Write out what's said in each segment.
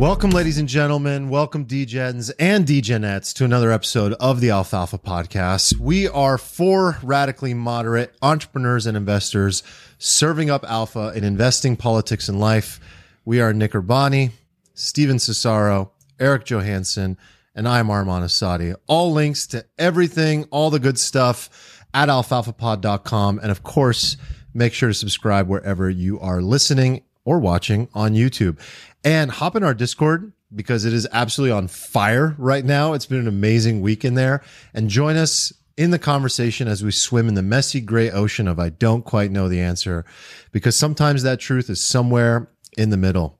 Welcome, ladies and gentlemen. Welcome, DGens and DGenettes, to another episode of the Alfalfa Podcast. We are four radically moderate entrepreneurs and investors serving up alpha in investing, politics, and life. We are Nick Urbani, Stephen Cesaro, Eric Johanson, and I'm Arman Assadi. All links to everything, all the good stuff at alfalfapod.com. And of course, make sure to subscribe wherever you are listening or watching on YouTube. And hop in our Discord because it is absolutely on fire right now. It's been an amazing week in there. And join us in the conversation as we swim in the messy gray ocean of I don't quite know the answer because sometimes that truth is somewhere in the middle.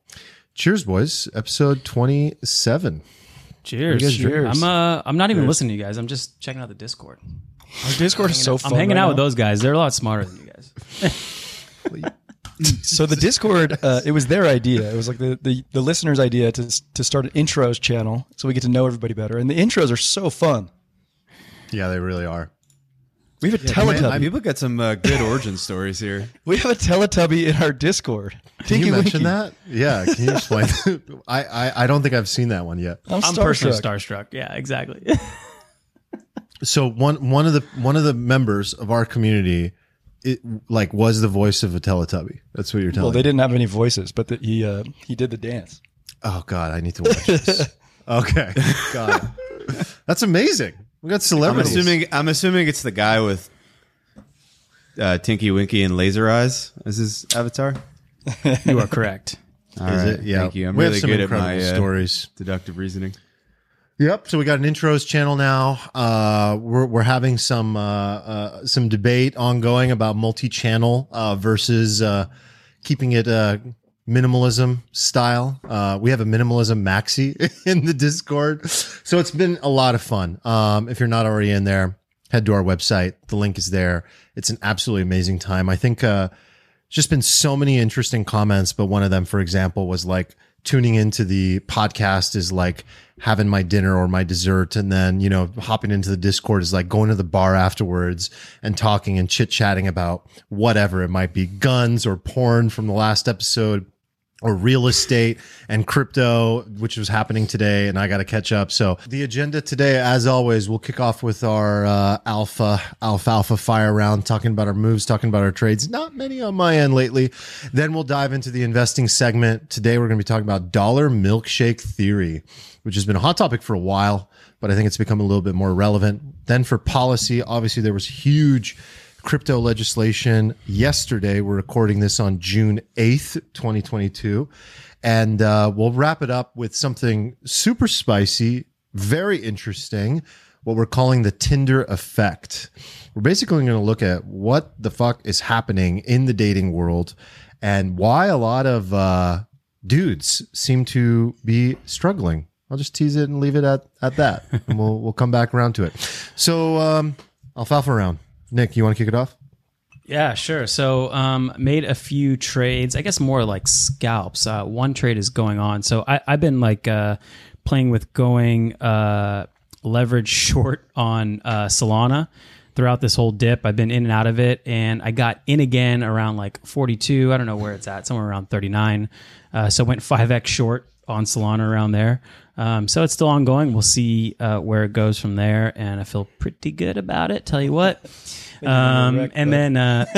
Cheers, boys. Episode 27. Cheers. guys drink? I'm uh I'm not even listening to you guys. I'm just checking out the Discord. Our Discord is so fun. I'm hanging right out now. with those guys. They're a lot smarter than you guys. So the Discord, uh, it was their idea. It was like the, the, the listeners' idea to to start an intros channel so we get to know everybody better. And the intros are so fun. Yeah, they really are. We have a Teletubby. People got some uh, good origin stories here. we have a Teletubby in our Discord. Can you mention Winky. that? Yeah. Can you explain? I, I I don't think I've seen that one yet. I'm, I'm personally starstruck. starstruck. Yeah, exactly. So one one of the one of the members of our community, it like was the voice of a Teletubby. That's what you're telling. Well, they me. didn't have any voices, but the, he uh, he did the dance. Oh God, I need to watch this. okay, God, that's amazing. We got I'm celebrities. assuming I'm assuming it's the guy with uh, Tinky Winky and laser eyes as his avatar. you are correct. All Is right, it? Yeah, thank you. I'm we have really some good at my uh, stories. deductive reasoning. Yep. So we got an intros channel now. Uh, we're we're having some uh, uh, some debate ongoing about multi-channel uh, versus uh, keeping it uh, minimalism style. We have a minimalism maxi in the Discord, so it's been a lot of fun. Um, if you're not already in there, head to our website. The link is there. It's an absolutely amazing time. I think. Just been so many interesting comments, but one of them, for example, was like tuning into the podcast is like having my dinner or my dessert. And then, you know, hopping into the Discord is like going to the bar afterwards and talking and chit chatting about whatever it might be guns or porn from the last episode or real estate and crypto, which was happening today, and I got to catch up. So the agenda today, as always, we'll kick off with our uh, alpha alfalfa fire round, talking about our moves, talking about our trades. Not many on my end lately. Then we'll dive into the investing segment. Today we're going to be talking about dollar milkshake theory, which has been a hot topic for a while, but I think it's become a little bit more relevant. Then for policy, obviously there was huge crypto legislation yesterday. We're recording this on June 8th, 2022. And uh, we'll wrap it up with something super spicy, very interesting, what we're calling the Tinder effect. We're basically going to look at what the fuck is happening in the dating world and why a lot of uh, dudes seem to be struggling. I'll just tease it and leave it at, at that. and we'll, we'll come back around to it. So, um, alfalfa round. Nick, you want to kick it off? Yeah, sure. So, um, made a few trades. I guess more like scalps. Uh, one trade is going on. So I, I've been like uh, playing with going uh, leverage short on uh, Solana throughout this whole dip. I've been in and out of it, and I got in again around like 42. I don't know where it's at, somewhere around 39. Uh, so went 5x short on Solana around there. Um, so it's still ongoing. We'll see uh, where it goes from there, and I feel pretty good about it. Tell you what. Um, wreck, and then uh,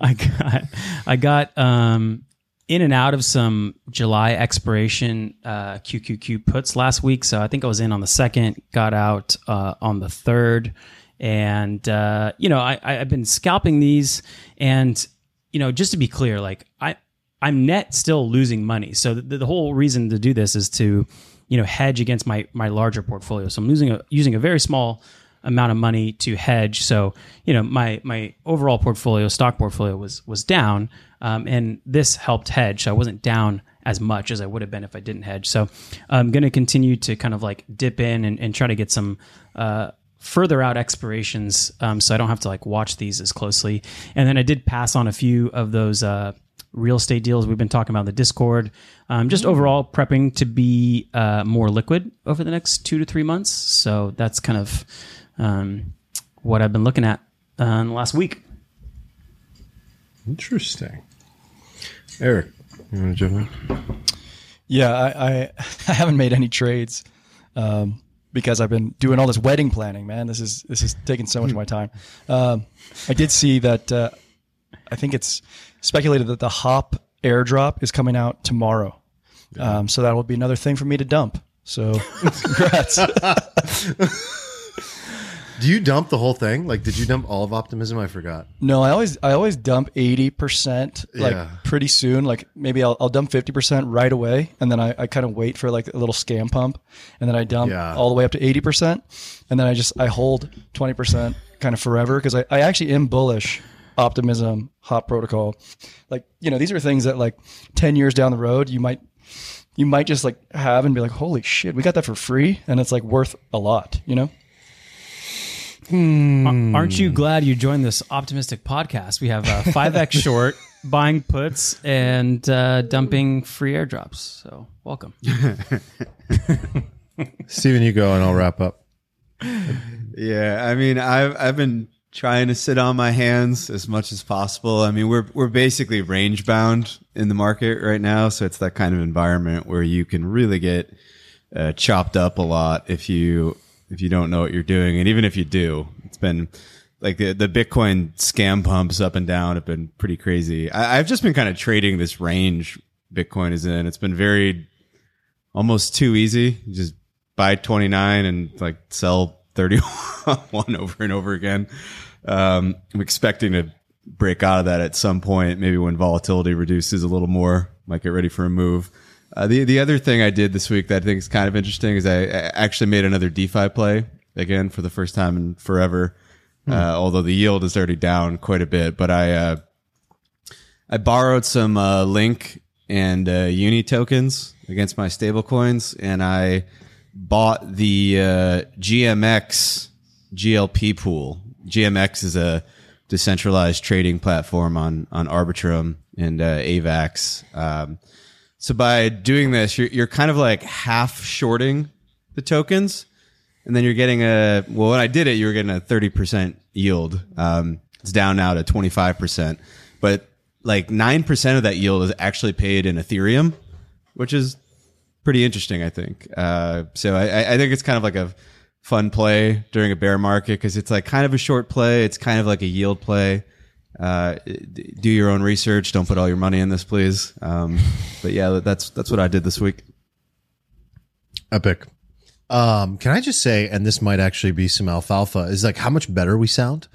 I got I got um, in and out of some July expiration uh, QQQ puts last week. So I think I was in on the second, got out uh, on the third, and uh, you know I, I- I've been scalping these, and you know just to be clear, like I I'm net still losing money. So the, the whole reason to do this is to you know hedge against my my larger portfolio. So I'm losing a using a very small amount of money to hedge. So you know my my overall portfolio, stock portfolio was was down, um, and this helped hedge. So I wasn't down as much as I would have been if I didn't hedge. So I'm going to continue to kind of like dip in and, and try to get some. Uh, further out expirations um, so i don't have to like watch these as closely and then i did pass on a few of those uh, real estate deals we've been talking about in the discord um, just overall prepping to be uh, more liquid over the next two to three months so that's kind of um, what i've been looking at uh, in the last week Interesting. Eric, you want to jump in? Yeah, I, I, I haven't made any trades um, because I've been doing all this wedding planning. Man, this is this is taking so much of my time. Um, I did see that. Uh, I think it's speculated that the Hop airdrop is coming out tomorrow. Um, so that will be another thing for me to dump. So congrats. Do you dump the whole thing? Like, did you dump all of optimism? I forgot. no, I always I always dump eighty percent like Yeah. pretty soon. Like maybe I'll, I'll dump fifty percent right away, and then I, I kind of wait for like a little scam pump, and then I dump Yeah. all the way up to eighty percent, and then I just I hold twenty percent kind of forever because I, I actually am bullish optimism Hop protocol like you know these are things that like 10 years down the road you might you might just like have and be like holy shit we got that for free and it's like worth a lot you know Aren't you glad you joined this optimistic podcast? We have uh, 5x short, buying puts, and uh, dumping free airdrops. So, welcome. Stephen, you go and I'll wrap up. Yeah, I mean, I've I've been trying to sit on my hands as much as possible. I mean, we're we're basically range bound in the market right now, so it's that kind of environment where you can really get uh, chopped up a lot if you if you don't know what you're doing, and even if you do, it's been like the the Bitcoin scam pumps up and down have been pretty crazy. I, I've just been kind of trading this range Bitcoin is in. It's been very almost too easy. You just buy 29 and like sell 31 over and over again. Um, I'm expecting to break out of that at some point, maybe when volatility reduces a little more, might get ready for a move. Uh, the, the other thing I did this week that I think is kind of interesting is I, I actually made another DeFi play again for the first time in forever. Uh, although the yield is already down quite a bit, but I, uh, I borrowed some uh, Link and uh, Uni tokens against my stablecoins, and I bought the uh, GMX GLP pool. GMX is a decentralized trading platform on on Arbitrum and uh, AVAX. Um, so by doing this, you're you're kind of like half shorting the tokens, and then you're getting a well. When I did it, you were getting a thirty percent yield. Um, it's down now to twenty five percent, but like nine percent of that yield is actually paid in Ethereum, which is pretty interesting. I think. Uh, so I, I think it's kind of like a fun play during a bear market because it's like kind of a short play. It's kind of like a yield play. Uh, do your own research. Don't put all your money in this, please. Um, but yeah, that's that's what I did this week. Epic. Um, can I just say, and this might actually be some alfalfa, is like how much better we sound.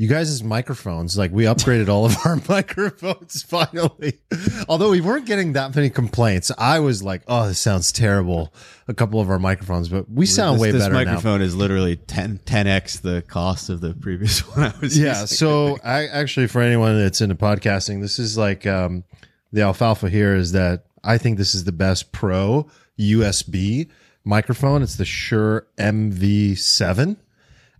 You guys' microphones, like we upgraded all of our microphones finally. Although we weren't getting that many complaints, I was like, "Oh, this sounds terrible." A couple of our microphones, but we sound this, way this better now. microphone is literally 10 x the cost of the previous one I was Yeah. using. So I actually, for anyone that's into podcasting, this is like um, the alfalfa here is that I think this is the best pro USB microphone. It's the Shure MV7.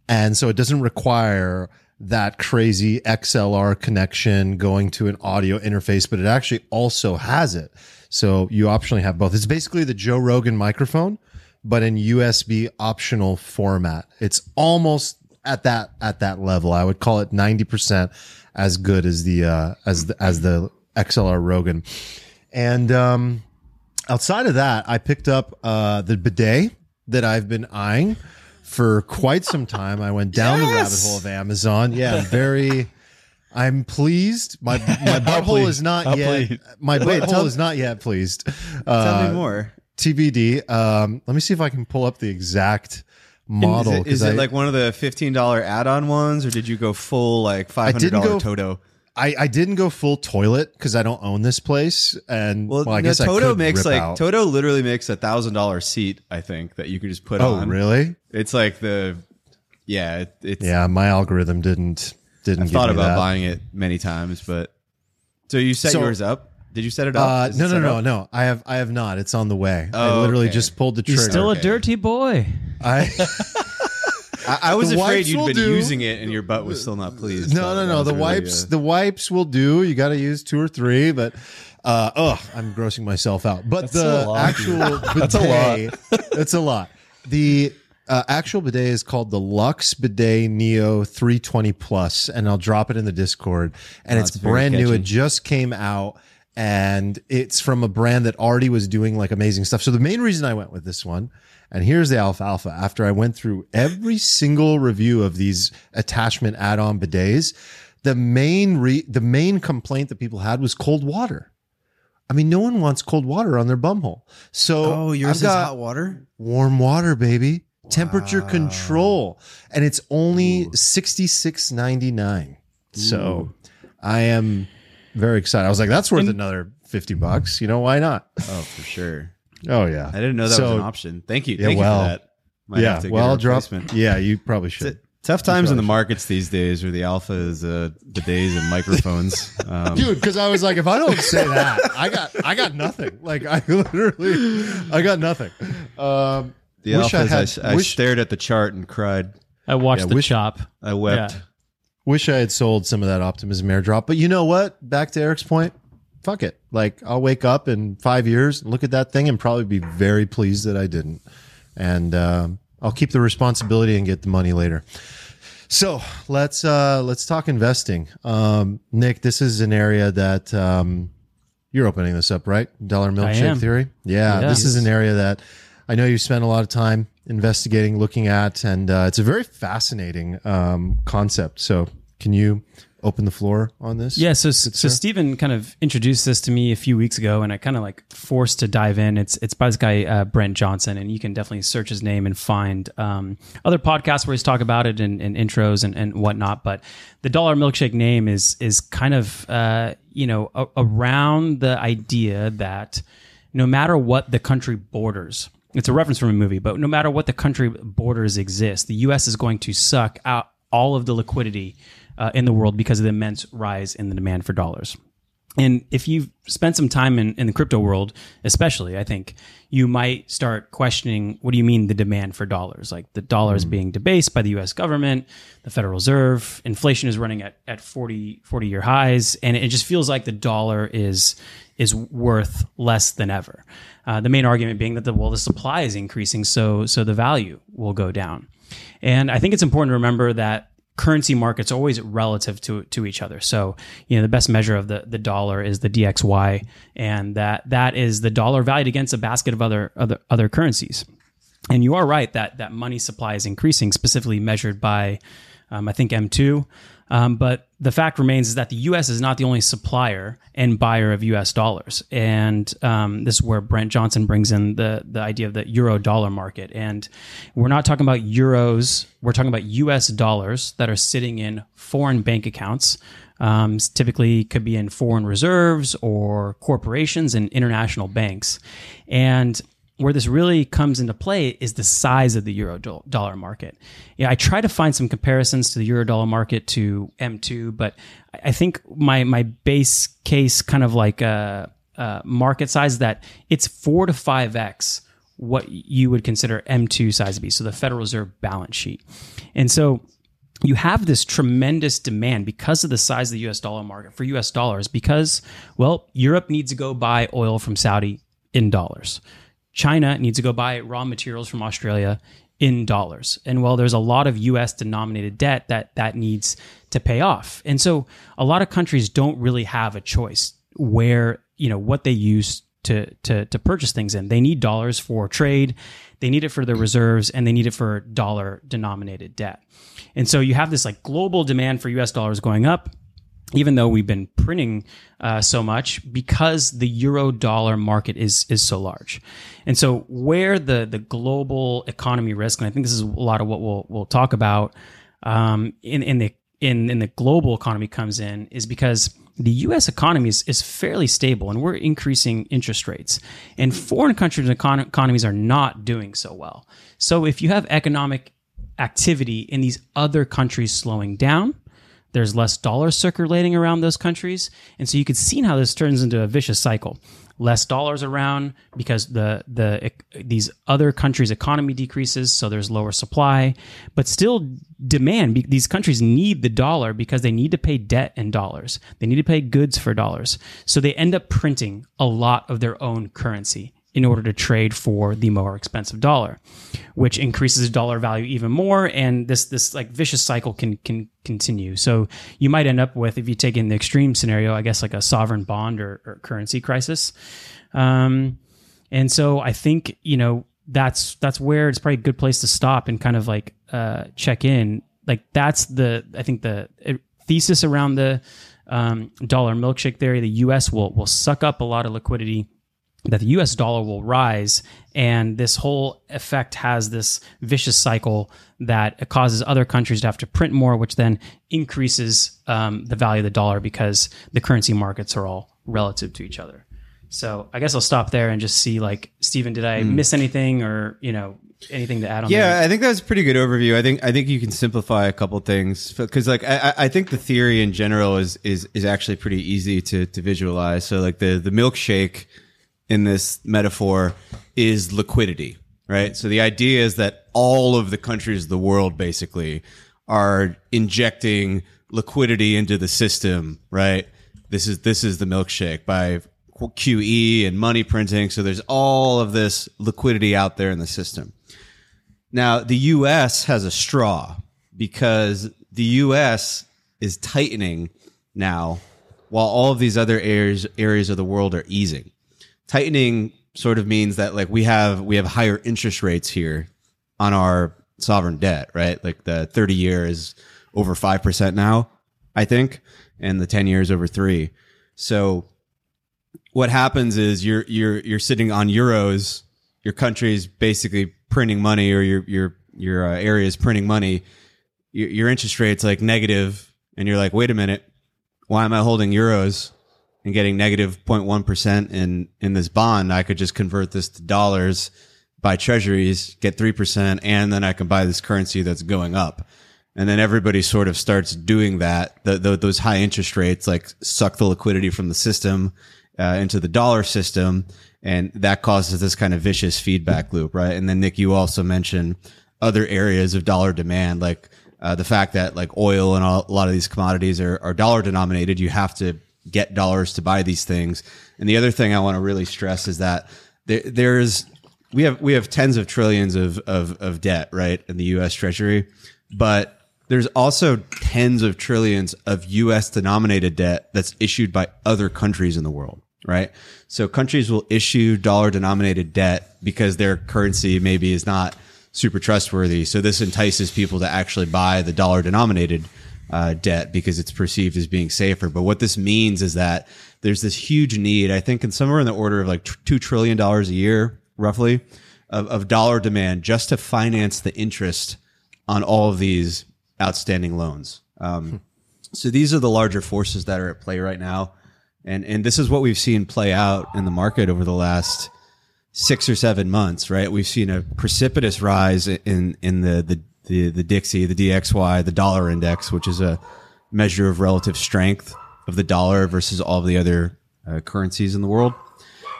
And so it doesn't require that crazy XLR connection going to an audio interface, but it actually also has it. So you optionally have both. It's basically the Joe Rogan microphone, but in USB optional format. It's almost at that at that level. I would call it 90% as good as the uh as the as the XLR Rogan. And um outside of that, I picked up uh the bidet that I've been eyeing for quite some time. I went down the rabbit hole of Amazon. Yeah, I'm very I'm pleased. My my butthole is not How yet pleased? my Wait, butthole is not yet pleased. Tell Uh, me more. TBD. Um, let me see if I can pull up the exact model. Is it, 'cause is it I- like one of the fifteen dollar add on ones, or did you go full like five hundred didn't Toto? I, I didn't go full toilet because I don't own this place, and Well, well, I no, guess I Toto could makes rip like out. Toto literally makes a thousand dollar seat. I think that you could just put Oh, on. really? It's like the yeah. It, it's Yeah, my algorithm didn't didn't. I thought about that. buying it many times, but so you set So- yours up? Did you set it up? Uh, Is it no, no, no, up? no. I have I have not. It's on the way. I Oh, literally okay. just pulled the trigger. He's still Okay. a dirty boy. I I, I was The afraid you'd been do. using it and your butt was still not pleased. no, So no, no. The really, wipes, uh, the wipes will do. You got to use two or three, but uh, ugh, I'm grossing myself out. But That's the lot. actual bidet, That's a lot. It's a lot. The uh, actual bidet is called the Luxe Bidet Neo 320 Plus, and I'll drop it in the Discord. And it's it's brand new. It just came out, and it's from a brand that already was doing like amazing stuff. So the main reason I went with this one, and here's the alfalfa. After I went through every single review of these attachment add-on bidets, the main re- the main complaint that people had was cold water. I mean, no one wants cold water on their bumhole. So Oh, yours I've is got hot water. warm water, baby. Temperature control. And it's only sixty six ninety nine. So I am very excited. I was like, that's worth another fifty bucks. You know, why not? Oh, for sure. Oh yeah. I didn't know that was an option. Thank you. Yeah, Thank well, you for that. Might yeah. have to get Well, drop. replacement. Yeah, you probably should. Tough times in the probably markets these days where the alpha is uh, bidets and microphones. Um, Dude, because I was like, if I don't say that, I got, I got nothing. Like, I literally, I got nothing. Um, the wish alpha, I is- I, I wish- stared at the chart and cried. I watched Yeah, the wish- chop. I wept. Yeah. wish I had sold some of that optimism airdrop. But you know what? Back to Eric's point. Fuck it. Like I'll wake up in five years, look at that thing, and probably be very pleased that I didn't. And um, I'll keep the responsibility and get the money later. So let's uh, let's talk investing. Um, Nick, this is an area that um, you're opening this up, right? Dollar milkshake theory. Yeah, this is an area that I know you spent a lot of time investigating, looking at, and uh, it's a very fascinating um, concept. So, can you open the floor on this? Yeah, so Good so sir. Stephen kind of introduced this to me a few weeks ago, and I kind of like forced to dive in. It's it's by this guy uh, Brent Johnson, and you can definitely search his name and find um, other podcasts where he's talk about it and, and intros and, and whatnot. But the Dollar Milkshake name is is kind of uh, you know a, around the idea that no matter what the country borders. It's a reference from a movie, but no matter what the country borders exist, the U.S. is going to suck out all of the liquidity uh, in the world because of the immense rise in the demand for dollars. And if you've spent some time in, in the crypto world, especially, I think you might start questioning what do you mean the demand for dollars? Like the dollar is being debased by the US government, the Federal Reserve, inflation is running at, at 40, 40 year highs, and it just feels like the dollar is is worth less than ever. Uh, the main argument being that the well, the supply is increasing, so so the value will go down. And I think it's important to remember that currency markets are always relative to to each other. So, you know, the best measure of the the dollar is the DXY, and that that is the dollar valued against a basket of other other other currencies. And you are right that that money supply is increasing, specifically measured by, um, I think M2. Um, but the fact remains is that the U.S. is not the only supplier and buyer of U.S. dollars, and um, this is where Brent Johnson brings in the the idea of the euro dollar market. And we're not talking about euros; we're talking about U.S. dollars that are sitting in foreign bank accounts. Um, typically, could be in foreign reserves or corporations and international banks, and where this really comes into play is the size of the euro do- dollar market. Yeah, I try to find some comparisons to the euro dollar market to M2, but I I think my my base case kind of like uh, uh, market size that it's four to five x what you would consider M2 size to be. So the Federal Reserve balance sheet, and so you have this tremendous demand because of the size of the US dollar market for US dollars because well Europe needs to go buy oil from Saudi in dollars. China needs to go buy raw materials from Australia in dollars. And well there's a lot of US denominated debt that that needs to pay off. And so a lot of countries don't really have a choice where, you know, what they use to to to purchase things in. They need dollars for trade, they need it for their reserves and they need it for dollar denominated debt. And so you have this like global demand for US dollars going up, even though we've been printing uh, so much because the euro dollar market is is so large. And so where the the global economy risk, and I think this is a lot of what we'll we'll talk about um, in in the in in the global economy comes in is because the U.S. economy is, is fairly stable, and we're increasing interest rates, and foreign countries' econ- economies are not doing so well. So if you have economic activity in these other countries slowing down, there's less dollars circulating around those countries, and so you could see how this turns into a vicious cycle. Less dollars around because the the these other countries' economy decreases, so there's lower supply, but still demand. These countries need the dollar because they need to pay debt in dollars. They need to pay goods for dollars, so they end up printing a lot of their own currency in order to trade for the more expensive dollar, which increases dollar value even more. And this this like vicious cycle can can continue. So you might end up with, if you take in the extreme scenario, I guess like a sovereign bond or, or currency crisis. Um, and so I think you know that's that's where it's probably a good place to stop and kind of like uh, check in. Like that's the I think the uh, thesis around the um, dollar milkshake theory. The U.S. will will suck up a lot of liquidity that the US dollar will rise. And this whole effect has this vicious cycle that causes other countries to have to print more, which then increases um, the value of the dollar because the currency markets are all relative to each other. So I guess I'll stop there and just see like Stephen, did I miss anything or you know anything to add on? Yeah, that? I think that's a pretty good overview. I think I think you can simplify a couple things because like I, I think the theory in general is is is actually pretty easy to to visualize. So like the the milkshake in this metaphor is liquidity, right? So the idea is that all of the countries of the world basically are injecting liquidity into the system, right? This is this is the milkshake by QE and money printing. So there's all of this liquidity out there in the system. Now, the US has a straw because the US is tightening now while all of these other areas areas of the world are easing. Tightening sort of means that like we have we have higher interest rates here on our sovereign debt, right? Like the 30 year is over 5% now, I think, and the 10 years over 3. So what happens is you're you're you're sitting on euros. Your country's basically printing money, or your your your uh, area is printing money. Your, your interest rate's like negative, and you're like, wait a minute, why am I holding euros and getting negative negative 0.1 percent in in this bond? I could just convert this to dollars, buy treasuries, get three percent, and then I can buy this currency that's going up. And then everybody sort of starts doing that. The, the, those high interest rates like suck the liquidity from the system uh, into the dollar system, and that causes this kind of vicious feedback loop, right? And then Nick, you also mentioned other areas of dollar demand, like uh, the fact that like oil and all, a lot of these commodities are, are dollar denominated. You have to get dollars to buy these things. And the other thing I want to really stress is that there, there's we have we have tens of trillions of, of of debt, right, in the U.S. Treasury, but there's also tens of trillions of US denominated debt that's issued by other countries in the world, right? So countries will issue dollar denominated debt because their currency maybe is not super trustworthy. So this entices people to actually buy the dollar denominated uh, debt because it's perceived as being safer. But what this means is that there's this huge need, I think, in somewhere in the order of like $2 trillion a year, roughly, of, of dollar demand just to finance the interest on all of these outstanding loans. Um, so these are the larger forces that are at play right now, and and this is what we've seen play out in the market over the last six or seven months. Right, we've seen a precipitous rise in in the the the, the Dixie, the DXY, the dollar index, which is a measure of relative strength of the dollar versus all of the other uh, currencies in the world.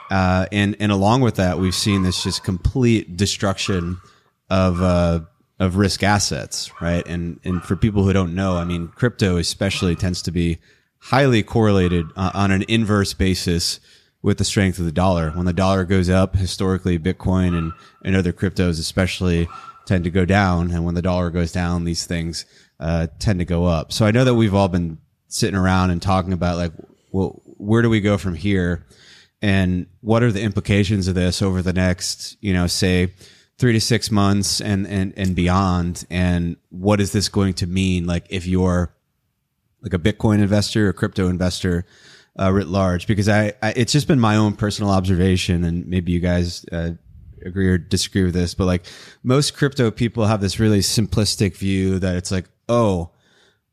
Uh, and and along with that, we've seen this just complete destruction of uh, of risk assets, right? And and for people who don't know, I mean, crypto especially tends to be highly correlated on an inverse basis with the strength of the dollar. When the dollar goes up, historically, Bitcoin and and other cryptos especially tend to go down, and when the dollar goes down, these things uh, tend to go up. So I know that we've all been sitting around and talking about like, well, where do we go from here? And what are the implications of this over the next, you know, say three to six months and, and, and beyond? And what is this going to mean? Like if you're like a Bitcoin investor or crypto investor, uh, writ large, because I, I, it's just been my own personal observation and maybe you guys, uh, agree or disagree with this, but like most crypto people have this really simplistic view that it's like, oh,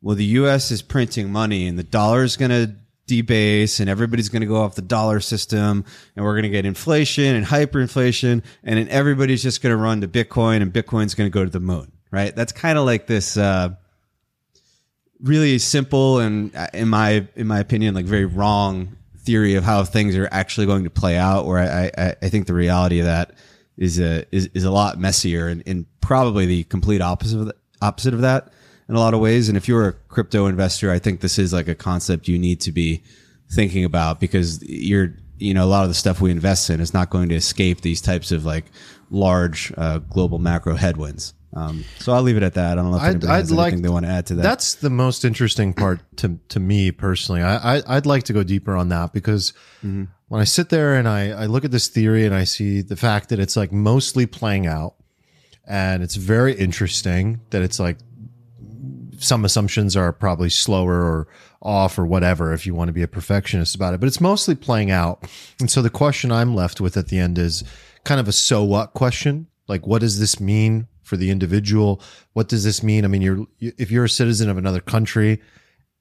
well, the US is printing money and the dollar is going to debase and everybody's going to go off the dollar system and we're going to get inflation and hyperinflation and then everybody's just going to run to Bitcoin and Bitcoin's going to go to the moon, right? That's kind of like this, uh, really simple and uh, in my, in my opinion, like very wrong theory of how things are actually going to play out where I, I, I think the reality of that is a, is, is a lot messier and, and probably the complete opposite of the, opposite of that in a lot of ways. And if you're a crypto investor, I think this is like a concept you need to be thinking about because you're you know, a lot of the stuff we invest in is not going to escape these types of like large uh, global macro headwinds. Um, so I'll leave it at that. I don't know if I'd- anybody has I'd like- anything they want to add to that. That's the most interesting part to to me personally. I, I I'd like to go deeper on that because Mm-hmm. When I sit there and I I look at this theory and I see the fact that it's like mostly playing out, and it's very interesting that it's like some assumptions are probably slower or off or whatever if you want to be a perfectionist about it, but it's mostly playing out. And so the question I'm left with at the end is kind of a so what question. Like, what does this mean for the individual? What does this mean? I mean, you're, if you're a citizen of another country,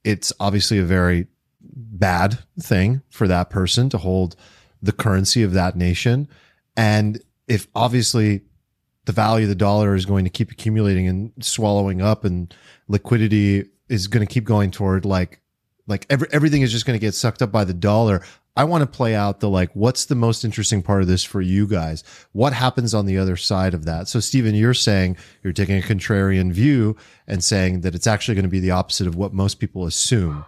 it's obviously a very bad thing for that person to hold the currency of that nation. And if obviously the value of the dollar is going to keep accumulating and swallowing up and liquidity is going to keep going toward like like every, everything is just going to get sucked up by the dollar. I want to play out the like what's the most interesting part of this for you guys? What happens on the other side of that? So stephen you're saying you're taking a contrarian view and saying that it's actually going to be the opposite of what most people assume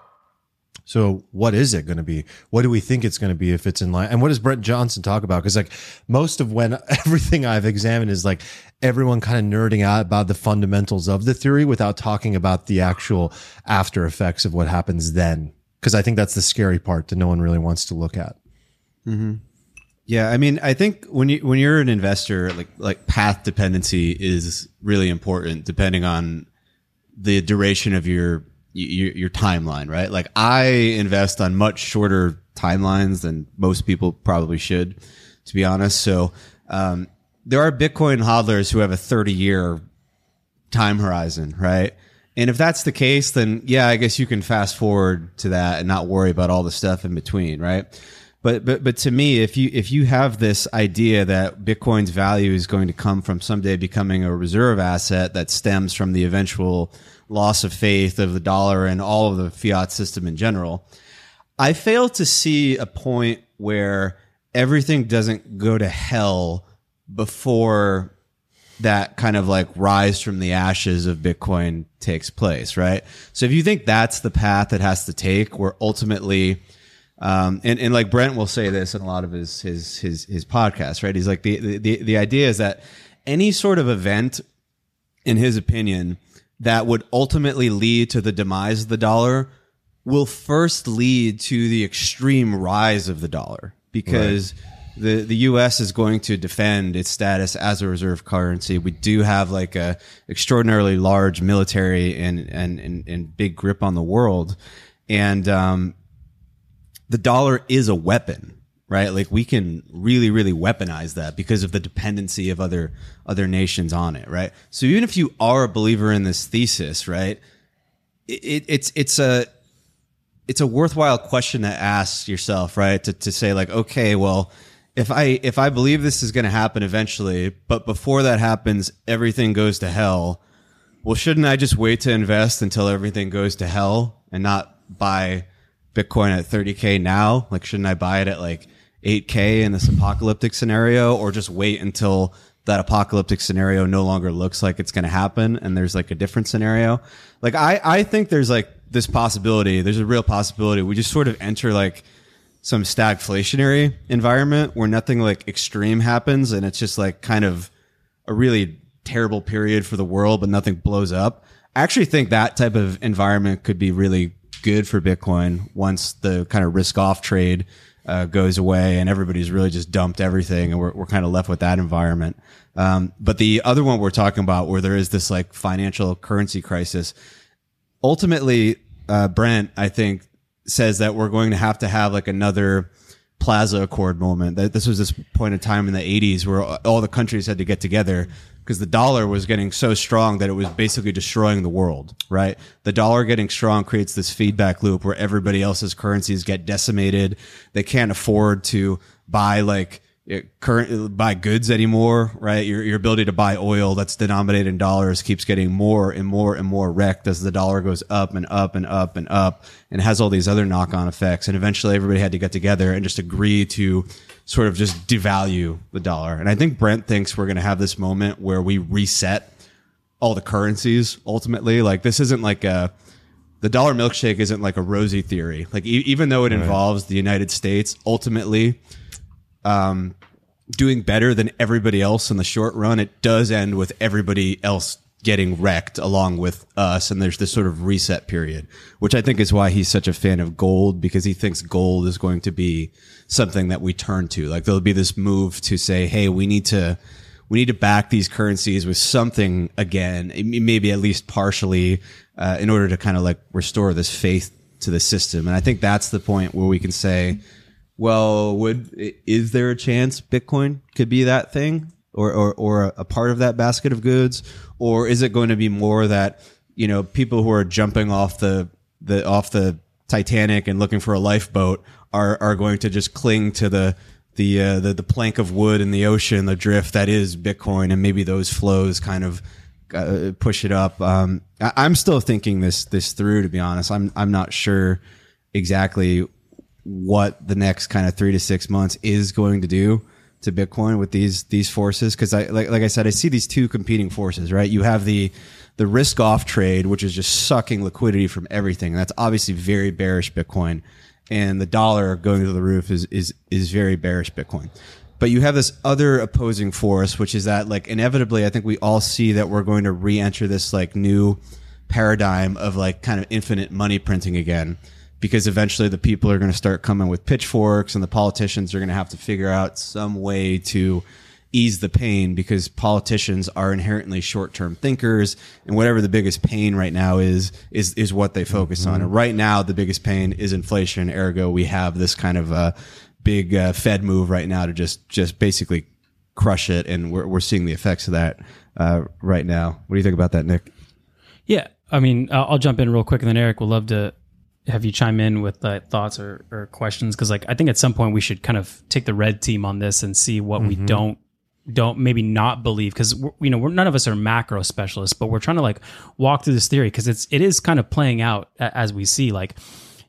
so what is it going to be? What do we think it's going to be if it's in line? And what does Brent Johnson talk about? Because like most of when everything I've examined is like everyone kind of nerding out about the fundamentals of the theory without talking about the actual after effects of what happens then. Because I think that's the scary part that no one really wants to look at. Mm-hmm. Yeah, I mean, I think when you when you're an investor, like like path dependency is really important, depending on the duration of your your, your timeline, right? Like I invest on much shorter timelines than most people probably should, to be honest. So um, there are Bitcoin hodlers who have a 30 year time horizon, right? And if that's the case, then yeah, I guess you can fast forward to that and not worry about all the stuff in between, right? But but but to me, if you if you have this idea that Bitcoin's value is going to come from someday becoming a reserve asset that stems from the eventual loss of faith of the dollar and all of the fiat system in general, I fail to see a point where everything doesn't go to hell before that kind of like rise from the ashes of Bitcoin takes place, right? So if you think that's the path it has to take, where ultimately, um, and, and like Brent will say this in a lot of his his his his podcasts, right? He's like the the the idea is that any sort of event, in his opinion, that would ultimately lead to the demise of the dollar will first lead to the extreme rise of the dollar because the the US is going to defend its status as a reserve currency. We do have like a extraordinarily large military and and and, and big grip on the world. And um the dollar is a weapon, right? Like we can really, really weaponize that because of the dependency of other other nations on it, right? So even if you are a believer in this thesis, right, it, it's it's a it's a worthwhile question to ask yourself, right? To to say like, okay, well, if I if I believe this is going to happen eventually, but before that happens, everything goes to hell. Well, shouldn't I just wait to invest until everything goes to hell and not buy Bitcoin at 30k now? Like, shouldn't I buy it at like 8k in this apocalyptic scenario, or just wait until that apocalyptic scenario no longer looks like it's going to happen and there's like a different scenario? Like, I I think there's like this possibility. There's a real possibility. We just sort of enter like some stagflationary environment where nothing like extreme happens and it's just like kind of a really terrible period for the world, but nothing blows up. I actually think that type of environment could be really good for Bitcoin once the kind of risk off trade uh, goes away and everybody's really just dumped everything and we're, we're kind of left with that environment. Um, but the other one we're talking about where there is this like financial currency crisis, ultimately, uh, Brent, I think, says that we're going to have to have like another Plaza Accord moment. This was this point in time in the 80s where all the countries had to get together because the dollar was getting so strong that it was basically destroying the world, right? The dollar getting strong creates this feedback loop where everybody else's currencies get decimated. They can't afford to buy like it- current buy goods anymore, right? Your your ability to buy oil that's denominated in dollars keeps getting more and more and more wrecked as the dollar goes up and up and up and up and has all these other knock on effects. And eventually everybody had to get together and just agree to sort of just devalue the dollar. And I think Brent thinks we're going to have this moment where we reset all the currencies ultimately. Like this isn't like a the dollar milkshake isn't like a rosy theory. Like e- even though it involves the United States ultimately um, doing better than everybody else in the short run, it does end with everybody else getting wrecked along with us. And there's this sort of reset period, which I think is why he's such a fan of gold because he thinks gold is going to be something that we turn to. Like there'll be this move to say, Hey, we need to, we need to back these currencies with something again, maybe at least partially, uh, in order to kind of like restore this faith to the system. And I think that's the point where we can say, well, would is there a chance Bitcoin could be that thing, or or, or a part of that basket of goods, or is it going to be more that you know people who are jumping off the the off the Titanic and looking for a lifeboat are are going to just cling to the the uh, the, the plank of wood in the ocean, the drift that is Bitcoin, and maybe those flows kind of uh, push it up. Um, I, I'm still thinking this this through. To be honest, I'm I'm not sure exactly what the next kind of three to six months is going to do to Bitcoin with these these forces. Because I like like I said, I see these two competing forces. Right, you have the the risk off trade, which is just sucking liquidity from everything. That's obviously very bearish Bitcoin, and the dollar going to the roof is is is very bearish Bitcoin. But you have this other opposing force, which is that like inevitably, I think we all see that we're going to re-enter this like new paradigm of like kind of infinite money printing again because eventually the people are going to start coming with pitchforks and the politicians are going to have to figure out some way to ease the pain because politicians are inherently short-term thinkers and whatever the biggest pain right now is is is what they focus on. And right now the biggest pain is inflation. Ergo we have this kind of uh, big uh, fed move right now to just just basically crush it. And we're, we're seeing the effects of that uh, right now. What do you think about that nick? Yeah, I mean, I'll, I'll jump in real quick, and then Eric would love to have you chime in with uh, thoughts or, or questions because, like, I think at some point we should kind of take the red team on this and see what we don't don't maybe not believe because you know we're, none of us are macro specialists, but we're trying to like walk through this theory because it's it is kind of playing out as we see. Like,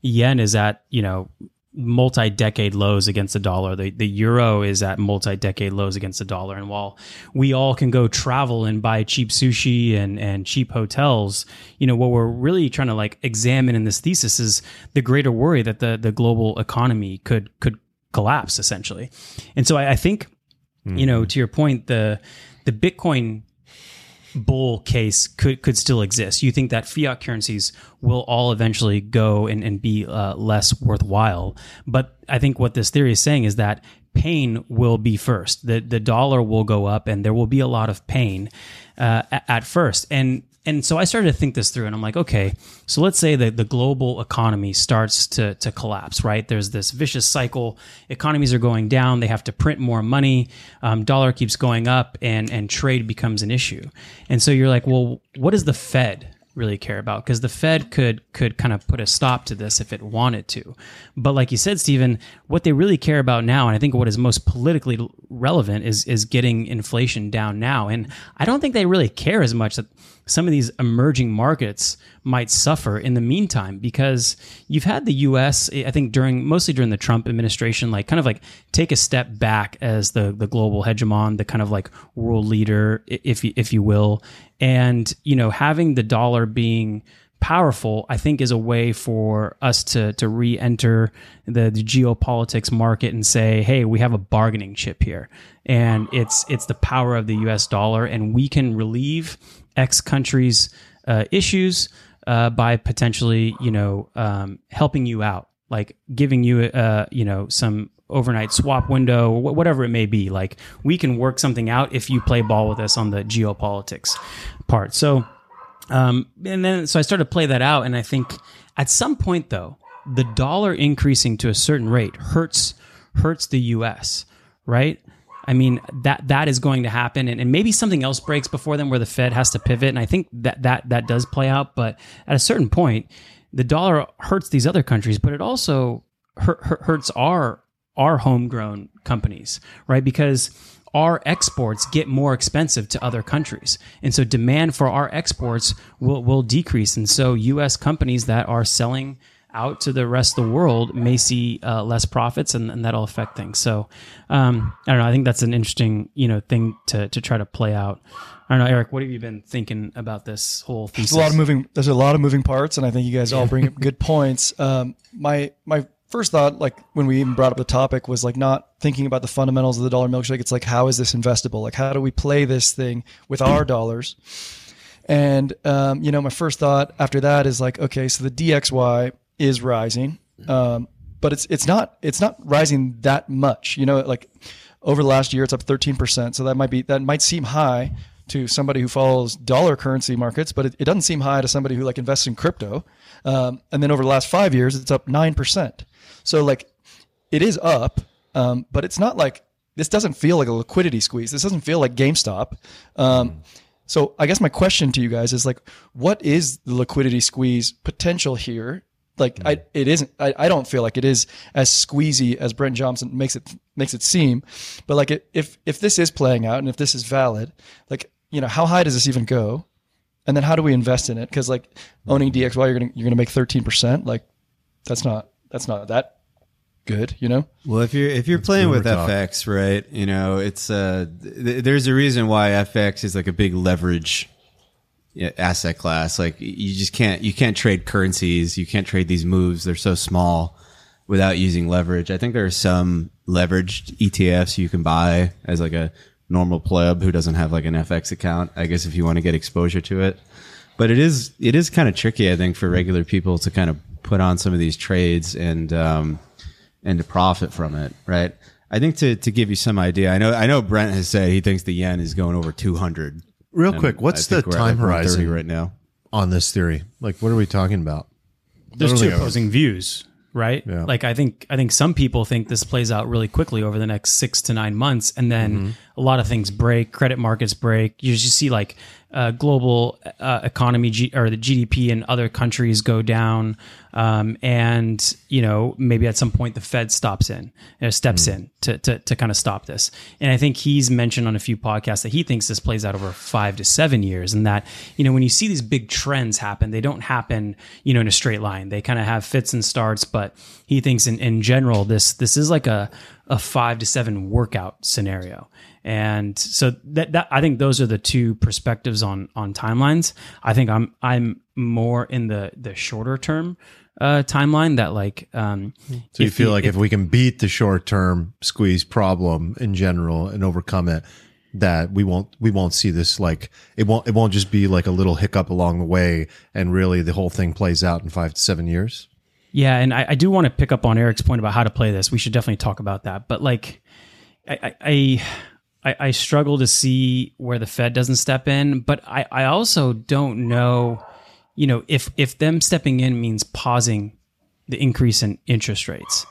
yen is at you know multi-decade lows against the dollar. The the euro is at multi-decade lows against the dollar. And while we all can go travel and buy cheap sushi and and cheap hotels, you know what we're really trying to like examine in this thesis is the greater worry that the the global economy could could collapse essentially. And so I, I think you know mm-hmm. to your point the the Bitcoin bull case could could still exist. You think that fiat currencies will all eventually go and, and be uh, less worthwhile. But I think what this theory is saying is that pain will be first. The the dollar will go up, and there will be a lot of pain uh, at, first. And and so I started to think this through, and I'm like, okay, so let's say that the global economy starts to to collapse, right? There's this vicious cycle. Economies are going down; they have to print more money. Um, dollar keeps going up, and and trade becomes an issue. And so you're like, well, what does the Fed really care about? Because the Fed could could kind of put a stop to this if it wanted to. But like you said, Stephen, what they really care about now, and I think what is most politically relevant is is getting inflation down now. And I don't think they really care as much that some of these emerging markets might suffer in the meantime because you've had the US I think during mostly during the Trump administration like kind of like take a step back as the the global hegemon the kind of like world leader if you, if you will. And you know having the dollar being powerful I think is a way for us to to re-enter the, the geopolitics market and say hey we have a bargaining chip here. And it's it's the power of the US dollar and we can relieve X countries uh, issues uh, by potentially, you know, um, helping you out, like giving you, uh, you know, some overnight swap window, wh- whatever it may be. Like we can work something out if you play ball with us on the geopolitics part. So, um, and then so I started to play that out, and I think at some point though, the dollar increasing to a certain rate hurts hurts the U.S. Right? I mean that that is going to happen, and, and maybe something else breaks before then, where the Fed has to pivot. And I think that that that does play out. But at a certain point, the dollar hurts these other countries, but it also hurt, hurt, hurts our our homegrown companies, right? Because our exports get more expensive to other countries. And so demand for our exports will, will decrease. And so US companies that are selling out to the rest of the world may see uh, less profits, and, and that'll affect things. So um, I don't know. I think that's an interesting you know thing to to try to play out. I don't know, Eric. What have you been thinking about this whole thesis? There's a lot of moving. There's a lot of moving parts, and I think you guys all bring up good points. Um, my my first thought, like when we even brought up the topic, was like not thinking about the fundamentals of the dollar milkshake. It's like how is this investable? Like how do we play this thing with our dollars? And um, you know, my first thought after that is like, okay, so the DXY is rising, um, but it's it's not it's not rising that much. You know, like over the last year, it's up 13 percent. So that might be that might seem high to somebody who follows dollar currency markets, but it, it doesn't seem high to somebody who like invests in crypto. Um, and then over the last five years, it's up nine percent. So like, it is up, um, but it's not like this doesn't feel like a liquidity squeeze. This doesn't feel like GameStop. Um, so I guess my question to you guys is like, what is the liquidity squeeze potential here? Like, I, it isn't. I, I don't feel like it is as squeezy as Brent Johnson makes it makes it seem. But like, it, if if this is playing out and if this is valid, like, you know, how high does this even go? And then how do we invest in it? Because like owning DXY, you're gonna you're gonna make thirteen percent. Like, that's not that's not that good, you know. Well, if you're if you're playing with talk. FX, right? You know, it's uh, th- there's a reason why FX is like a big leverage yeah, asset class. Like you just can't you can't trade currencies. You can't trade these moves. They're so small without using leverage. I think there are some leveraged ETFs you can buy as like a normal pleb who doesn't have like an FX account. I guess if you want to get exposure to it, but it is it is kind of tricky. I think for regular people to kind of put on some of these trades and um, and to profit from it, right? I think to, to give you some idea, I know I know Brent has said he thinks the yen is going over 200 Real and quick, what's the time horizon right now on this theory? Like, what are we talking about? There's Literally two opposing views, right? Yeah. Like, I think I think some people think this plays out really quickly over the next six to nine months, and then mm-hmm a lot of things break, credit markets break. You just see like uh, global uh, economy G- or the GDP in other countries go down, um, and you know maybe at some point the Fed stops in, uh, steps Mm. in to to, to kind of stop this. And I think he's mentioned on a few podcasts that he thinks this plays out over five to seven years, and that you know when you see these big trends happen, they don't happen you know in a straight line. They kind of have fits and starts, but he thinks in in general this this is like a a five to seven workout scenario. And so that, that I think those are the two perspectives on on timelines. I think I'm I'm more in the the shorter term uh, timeline that like um, So you feel like if, we can beat the short term squeeze problem in general and overcome it, that we won't we won't see this like it won't it won't just be like a little hiccup along the way, and really the whole thing plays out in five to seven years. Yeah, and I, I do want to pick up on Eric's point about how to play this. We should definitely talk about that. But like, I I, I, I struggle to see where the Fed doesn't step in. But I, I also don't know, you know, if if them stepping in means pausing the increase in interest rates.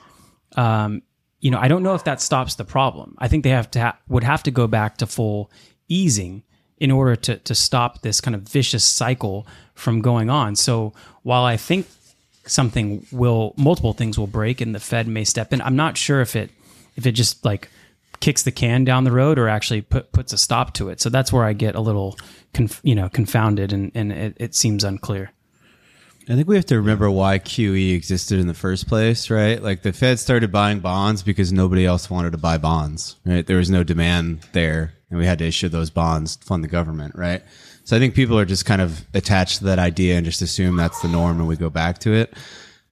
Um, you know, I don't know if that stops the problem. I think they have to ha- would have to go back to full easing in order to to stop this kind of vicious cycle from going on. So while I think something will multiple things will break and the Fed may step in. I'm not sure if it if it just like kicks the can down the road or actually put, puts a stop to it. So that's where I get a little conf, you know confounded and, and it, it seems unclear. I think we have to remember why QE existed in the first place, right? Like the Fed started buying bonds because nobody else wanted to buy bonds, right? There was no demand there, and we had to issue those bonds to fund the government, right? So I think people are just kind of attached to that idea and just assume that's the norm, and we go back to it.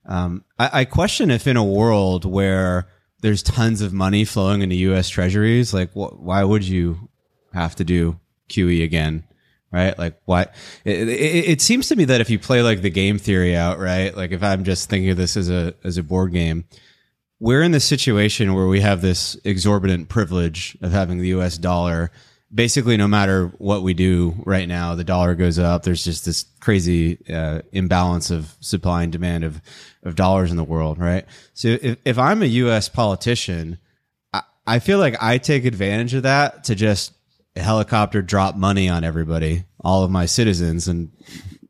Um, I, I question if in a world where there's tons of money flowing into U.S. Treasuries, like wh- why would you have to do QE again? Right? Like why? It, it, it seems to me that if you play like the game theory out, right? Like if I'm just thinking of this as a as a board game, we're in the situation where we have this exorbitant privilege of having the U.S. dollar. Basically, no matter what we do right now, the dollar goes up. There's just this crazy uh, imbalance of supply and demand of of dollars in the world, right? So if if I'm a U.S. politician, I, I feel like I take advantage of that to just helicopter drop money on everybody, all of my citizens, and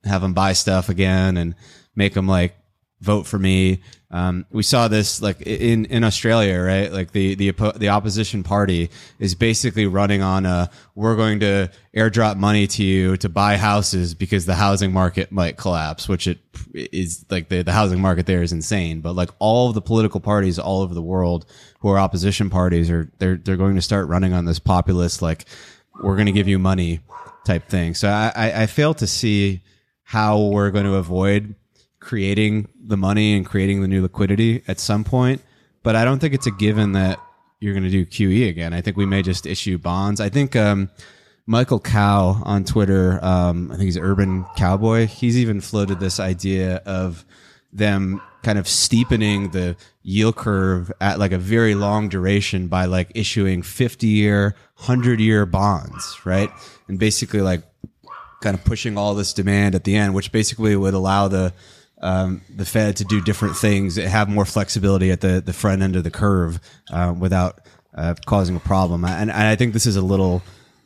have them buy stuff again and make them like vote for me. Um, we saw this like in, in Australia, right? Like the, the, the opposition party is basically running on a, we're going to airdrop money to you to buy houses because the housing market might collapse, which it is like the, the housing market there is insane. But like all of the political parties all over the world who are opposition parties are, they're, they're going to start running on this populist, like, we're going to give you money type thing. So I, I, I fail to see how we're going to avoid creating the money and creating the new liquidity at some point. But I don't think it's a given that you're going to do QE again. I think we may just issue bonds. I think um, Michael Kao on Twitter, um, I think he's Urban Kaoboy. He's even floated this idea of them kind of steepening the yield curve at like a very long duration by like issuing 50 year, 100 year bonds, right? And basically like kind of pushing all this demand at the end, which basically would allow the um, the Fed to do different things, have more flexibility at the, the front end of the curve uh, without uh, causing a problem. And, and, I think this is a little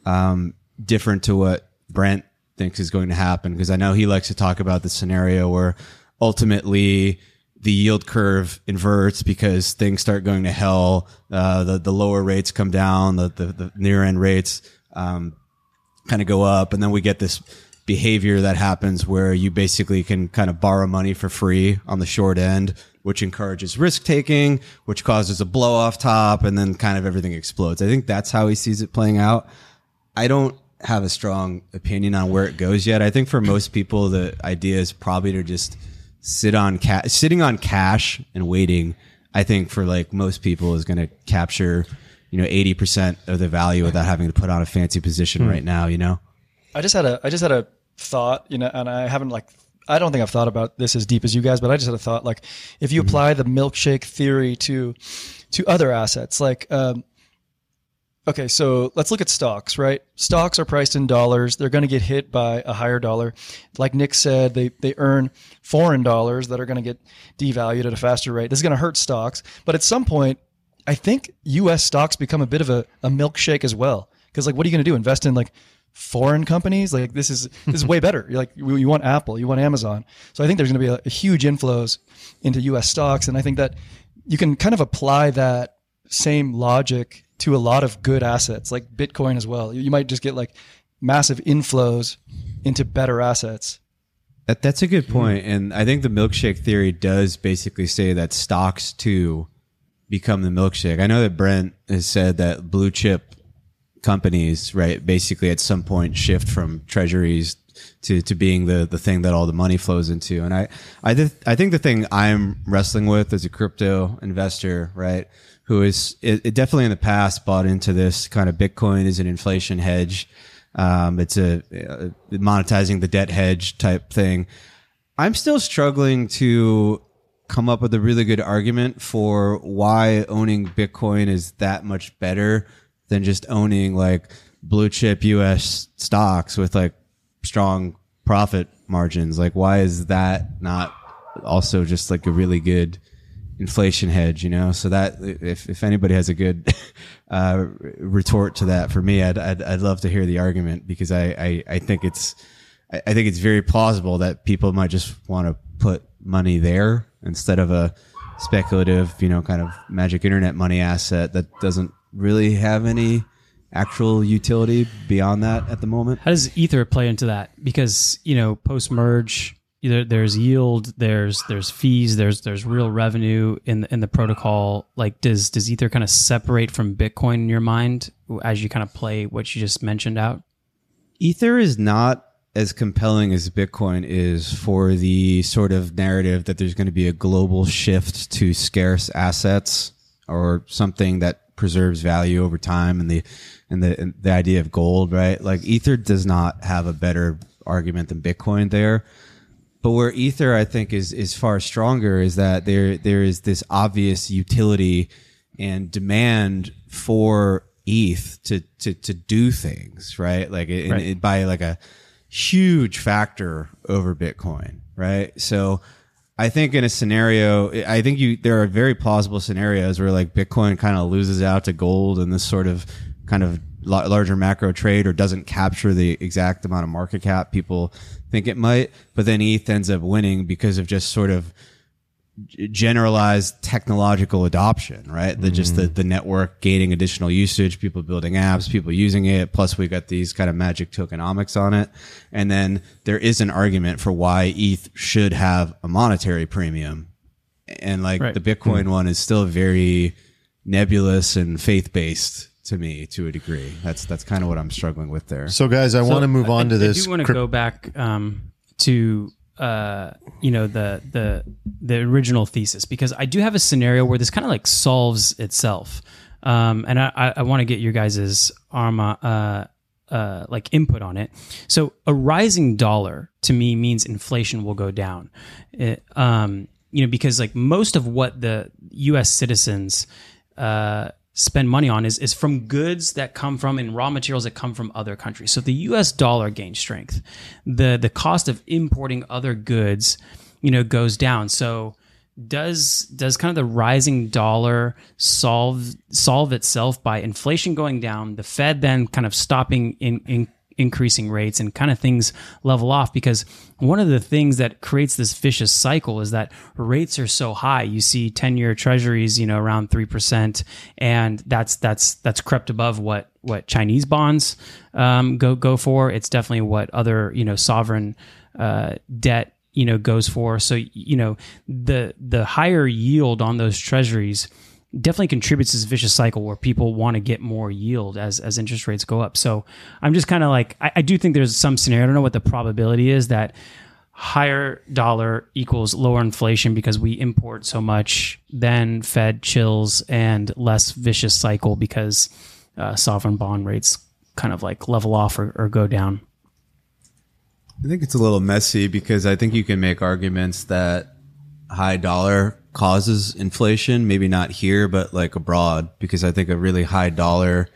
um, different to what Brent thinks is going to happen because I know he likes to talk about the scenario where ultimately the yield curve inverts because things start going to hell. Uh, the the lower rates come down, the the, the near end rates um, kind of go up, and then we get this behavior that happens where you basically can kind of borrow money for free on the short end, which encourages risk taking, which causes a blow off top, and then kind of everything explodes. I think that's how he sees it playing out. I don't have a strong opinion on where it goes yet. I think for most people, the idea is probably to just sit on cash, sitting on cash and waiting. I think for like most people is going to capture, you know, 80% of the value without having to put on a fancy position hmm. right now, you know? I just had a I just had a thought, you know, and I haven't like I don't think I've thought about this as deep as you guys, but I just had a thought like if you mm-hmm. apply the milkshake theory to to other assets, like um, okay, so let's look at stocks, right? Stocks are priced in dollars. They're going to get hit by a higher dollar. Like Nick said, they they earn foreign dollars that are going to get devalued at a faster rate. This is going to hurt stocks, but at some point, I think U.S. stocks become a bit of a, a milkshake as well. Because like, what are you going to do? Invest in like foreign companies. Like this is this is way better. You're like you, want Apple, you want Amazon. So I think there's going to be a, a, huge inflows into U.S. stocks, and I think that you can kind of apply that same logic to a lot of good assets like Bitcoin as well. You, you might just get like massive inflows into better assets. That, that's a good point. and I think the milkshake theory does basically say that stocks too become the milkshake. I know that Brent has said that blue chip companies, right, basically at some point shift from treasuries to, to being the, the thing that all the money flows into. And I, I, th- I think the thing I'm wrestling with as a crypto investor, right, who is it, it definitely in the past bought into this kind of Bitcoin as an inflation hedge. Um, it's a, a monetizing the debt hedge type thing. I'm still struggling to come up with a really good argument for why owning Bitcoin is that much better than just owning like blue chip US stocks with like strong profit margins. Like, why is that not also just like a really good inflation hedge, you know? So that if, if anybody has a good, uh, retort to that for me, I'd, I'd, I'd, love to hear the argument because I, I, I think it's, I, think it's very plausible that people might just want to put money there instead of a speculative, you know, kind of magic internet money asset that doesn't really have any actual utility beyond that at the moment. How does Ether play into that? Because you know, post merge, either there's yield, there's there's fees, there's there's real revenue in the, in the protocol. Like, does does Ether kind of separate from Bitcoin in your mind as you kind of play what you just mentioned out? Ether is not as compelling as Bitcoin is for the sort of narrative that there's going to be a global shift to scarce assets or something that preserves value over time and the and the and the idea of gold, right? Like Ether does not have a better argument than Bitcoin there. But where Ether I think is is far stronger is that there there is this obvious utility and demand for ETH to to to do things, right? Like it, right. It, by like a huge factor over Bitcoin, right? So I think in a scenario, I think you there are very plausible scenarios where like Bitcoin kind of loses out to gold in this sort of kind of larger macro trade or doesn't capture the exact amount of market cap people think it might, but then ETH ends up winning because of just sort of generalized technological adoption, right? The just the, the network gaining additional usage, people building apps, people using it. Plus we got these kind of magic tokenomics on it. And then there is an argument for why ETH should have a monetary premium. And like Right. the Bitcoin one is still very nebulous and faith based to me to a degree. That's, that's kind of what I'm struggling with there. So, guys, I want to move on I, to this. I do want to cryp- go back um, to uh, you know the the the original thesis because I do have a scenario where this kind of like solves itself, um, and I, I, want to get your guys's arma uh, uh, like input on it. So a rising dollar to me means inflation will go down. It, um, you know, because like most of what the U.S. citizens uh, spend money on is, is from goods that come from and raw materials that come from other countries. So if the US dollar gains strength. The the cost of importing other goods, you know, goes down. So does does kind of the rising dollar solve solve itself by inflation going down, the Fed then kind of stopping in, in increasing rates and kind of things level off because one of the things that creates this vicious cycle is that rates are so high. You see 10 year treasuries you know around 3% and that's that's that's crept above what what chinese bonds um, go go for. It's definitely what other you know sovereign uh, debt you know goes for. So you know the the higher yield on those treasuries definitely contributes to this vicious cycle where people want to get more yield as as interest rates go up. So I'm just kind of like I, I do think there's some scenario. I don't know what the probability is that higher dollar equals lower inflation because we import so much. Then Fed chills and less vicious cycle because uh, sovereign bond rates kind of like level off or, or go down. I think it's a little messy because I think you can make arguments that high dollar causes inflation, maybe not here, but like abroad, because I think a really high dollar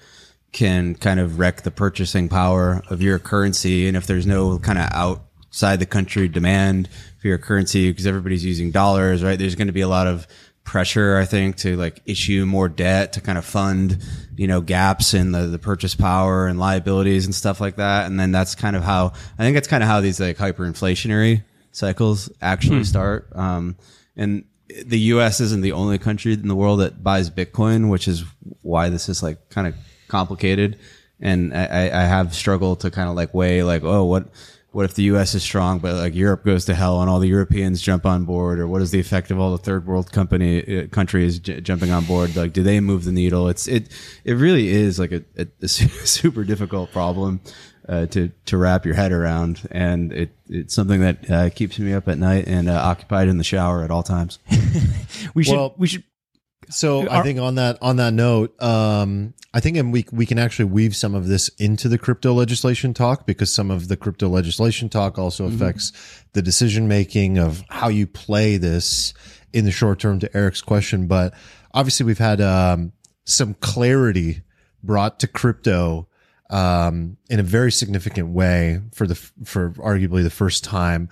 can kind of wreck the purchasing power of your currency. And if there's no kind of outside the country demand for your currency, because everybody's using dollars, right? There's going to be a lot of pressure, I think, to like issue more debt to kind of fund, you know, gaps in the, the purchase power and liabilities and stuff like that. And then that's kind of how, I think that's kind of how these like hyperinflationary cycles actually start. Um, and the U.S. isn't the only country in the world that buys Bitcoin, which is why this is like kind of complicated. And I, I have struggled to kind of like weigh like, oh, what, what if the U.S. is strong, but like Europe goes to hell and all the Europeans jump on board, or what is the effect of all the third world company uh, countries j- jumping on board? Like, do they move the needle? It's it it really is like a, a, a super difficult problem uh, to to wrap your head around, and it it's something that uh, keeps me up at night and uh, occupied in the shower at all times. We should Well- we should So I think on that on that note, um, I think and we we can actually weave some of this into the crypto legislation talk because some of the crypto legislation talk also affects the decision making of how you play this in the short term. To Eric's question, but obviously we've had um, some clarity brought to crypto um, in a very significant way for the for arguably the first time,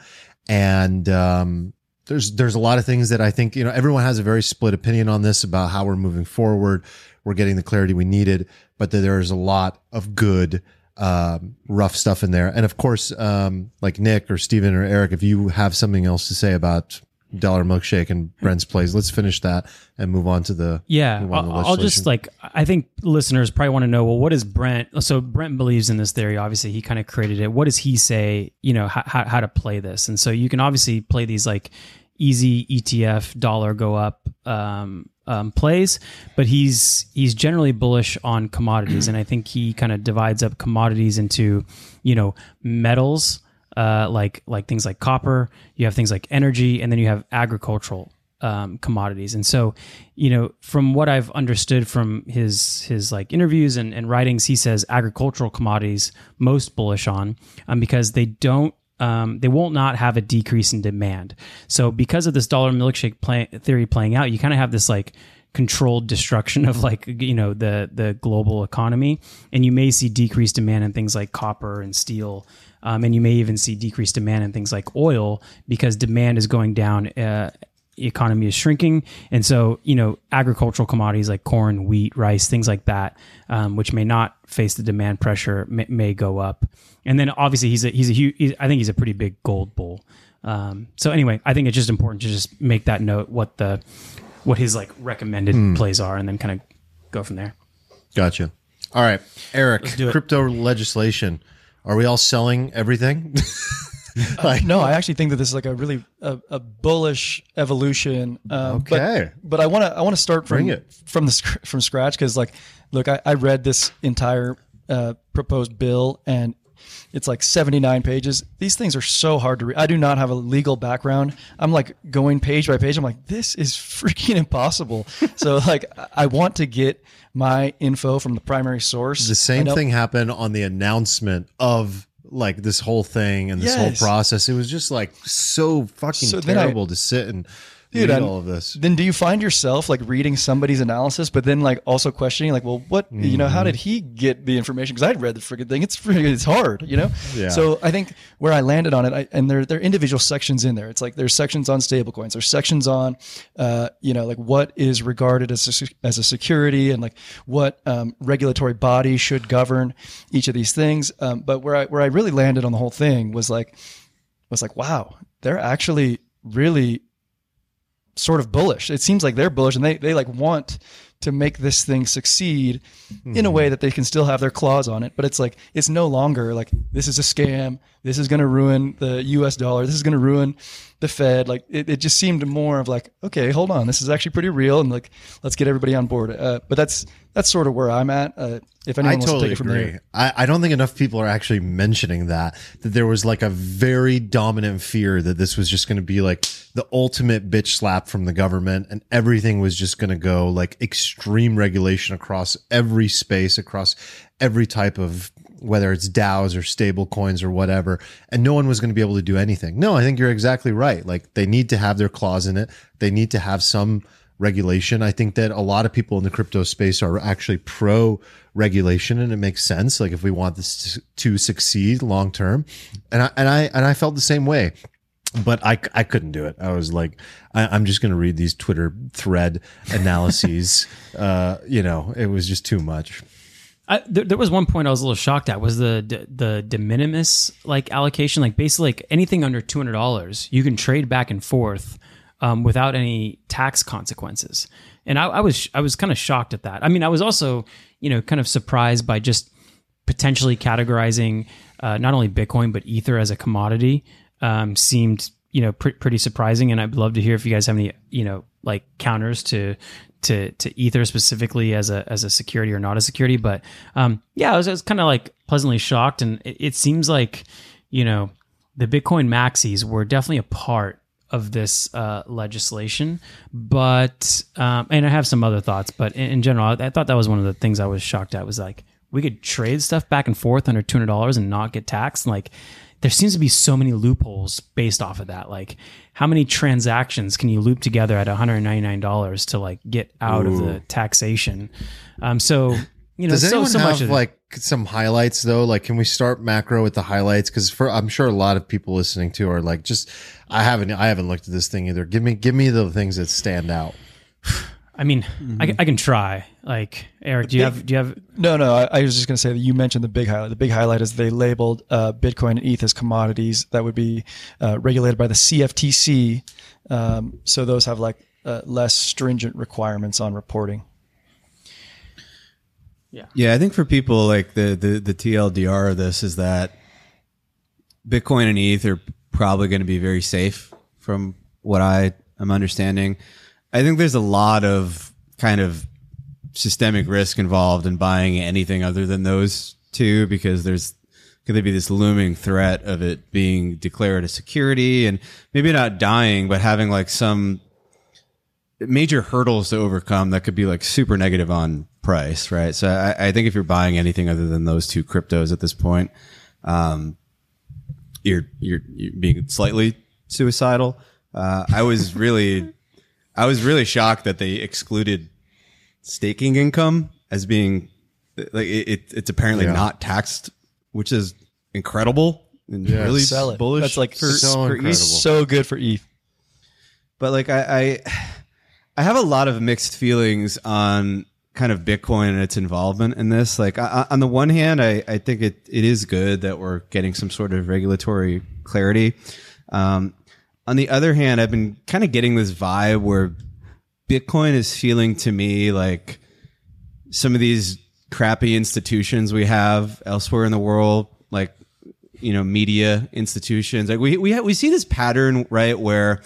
and um, there's there's a lot of things that I think you know everyone has a very split opinion on this about how we're moving forward. We're getting the clarity we needed, but that there's a lot of good um, rough stuff in there. And of course, um, like Nick or Stephen or Eric, if you have something else to say about Dollar Milkshake and Brent's plays, let's finish that and move on to the Yeah, to I'll, I'll just like I think listeners probably want to know. Well, what is Brent? So Brent believes in this theory. Obviously, he kind of created it. What does he say? You know how, how how to play this, and so you can obviously play these like easy ETF dollar go up um, um, plays, but he's he's generally bullish on commodities, and I think he kind of divides up commodities into you know metals. Uh, like like things like copper, you have things like energy, and then you have agricultural um, commodities. And so, you know, from what I've understood from his his like interviews and, and writings, he says agricultural commodities most bullish on um, because they don't um, they won't not have a decrease in demand. So because of this dollar milkshake play, theory playing out, you kind of have this like controlled destruction of like you know the the global economy, and you may see decreased demand in things like copper and steel. Um, and you may even see decreased demand in things like oil because demand is going down uh, economy is shrinking and so you know agricultural commodities like corn wheat rice things like that um, which may not face the demand pressure may, may go up and then obviously he's a he's a huge he's, i think he's a pretty big gold bull Um, so anyway, I think it's just important to just make that note what the what his like recommended Hmm. plays are, and then kind of go from there. Gotcha. All right, Eric. Crypto legislation. Are we all selling everything? like, No, I actually think that this is like a really a, a bullish evolution. Um, but- Okay. but, I want to I want to start from it. from the from scratch because like, look, I, I read this entire uh, proposed bill and it's like 79 pages. These things are so hard to read. I do not have a legal background. I'm like going page by page. I'm like, this is freaking impossible. so like, I want to get my info from the primary source. the same thing happened on the announcement of like this whole thing and this Yes. whole process. It was just like so fucking So then I- terrible to sit and Dude, read I'm- all of this. then do you find yourself like reading somebody's analysis, but then like also questioning like, well, what you know, how Mm-hmm. did he get the information? Because I'd read the freaking thing. It's freaking, it's hard, you know. Yeah. So I think where I landed on it, I, and there there are individual sections in there. It's like there's sections on stablecoins, there's sections on, uh, you know, like what is regarded as a, as a security, and like what um, regulatory body should govern each of these things. Um, but where I where I really landed on the whole thing was like was like, wow, they're actually really sort of bullish. It seems like they're bullish and they, they like want to make this thing succeed in a hmm. way that they can still have their claws on it. But it's like, it's no longer like, this is a scam. This is going to ruin the US dollar. This is going to ruin the Fed. Like it, it just seemed more of like, okay, hold on. This is actually pretty real. And like, let's get everybody on board. Uh, but that's, that's sort of where I'm at. Uh, if anyone I wants totally to take it from agree. there. I, I don't think enough people are actually mentioning that that there was like a very dominant fear that this was just going to be like the ultimate bitch slap from the government and everything was just going to go like extreme regulation across every space across every type of whether it's DAOs or stable coins or whatever and no one was going to be able to do anything. No, I think you're exactly right. Like they need to have their claws in it. They need to have some regulation. I think that a lot of people in the crypto space are actually pro regulation and it makes sense. Like if we want this to, succeed long term and I, and I, and I felt the same way, but I, I couldn't do it. I was like, I, I'm just going to read these Twitter thread analyses. uh, you know, it was just too much. I, there, there was one point I was a little shocked at was the the, de minimis like allocation. Like basically like anything under two hundred dollars you can trade back and forth um, without any tax consequences. And I, I was I was kind of shocked at that. I mean I was also you know kind of surprised by just potentially categorizing uh, not only Bitcoin but Ether as a commodity um, seemed you know pre- pretty surprising. And I'd love to hear if you guys have any you know like counters to to to Ether specifically as a as a security or not a security but um, yeah I was, was kind of like pleasantly shocked and it, it seems like you know the Bitcoin maxis were definitely a part of this uh, legislation, but um, and I have some other thoughts, but in, in general, I, I thought that was one of the things I was shocked at was like we could trade stuff back and forth under two hundred dollars and not get taxed. Like there seems to be so many loopholes based off of that. Like how many transactions can you loop together at one hundred ninety nine dollars to like get out of the taxation? Um, so you know, Does so anyone so have much of it- like some highlights though? Like, can we start macro with the highlights? Because for I'm sure a lot of people listening to are like, just I haven't I haven't looked at this thing either. Give me give me the things that stand out. I mean, I, can- I can try. Like Eric, do you have do you have No, no. I, I was just going to say that you mentioned the big highlight. The big highlight is they labeled uh, Bitcoin and ETH as commodities that would be uh, regulated by the CFTC. Um, so those have like uh, less stringent requirements on reporting. Yeah. Yeah, I think for people like the the the TLDR of this is that Bitcoin and ETH are probably going to be very safe from what I am understanding. I think there's a lot of kind of systemic risk involved in buying anything other than those two because there's could there be this looming threat of it being declared a security and maybe not dying but having like some major hurdles to overcome that could be like super negative on price, right? So I, I think if you're buying anything other than those two cryptos at this point, um, you're you're, you're being slightly suicidal. Uh, I was really, I was really shocked that they excluded staking income as being like it, it it's apparently Yeah. not taxed, which is incredible and really Sell it. bullish. That's like for, so for. ETH. So good for ETH. But like I, I I have a lot of mixed feelings on kind of Bitcoin and its involvement in this. Like I, on the one hand, I, I think it, it is good that we're getting some sort of regulatory clarity. Um, on the other hand, I've been kind of getting this vibe where Bitcoin is feeling to me like some of these crappy institutions we have elsewhere in the world, like you know, media institutions. Like we we ha- we see this pattern right where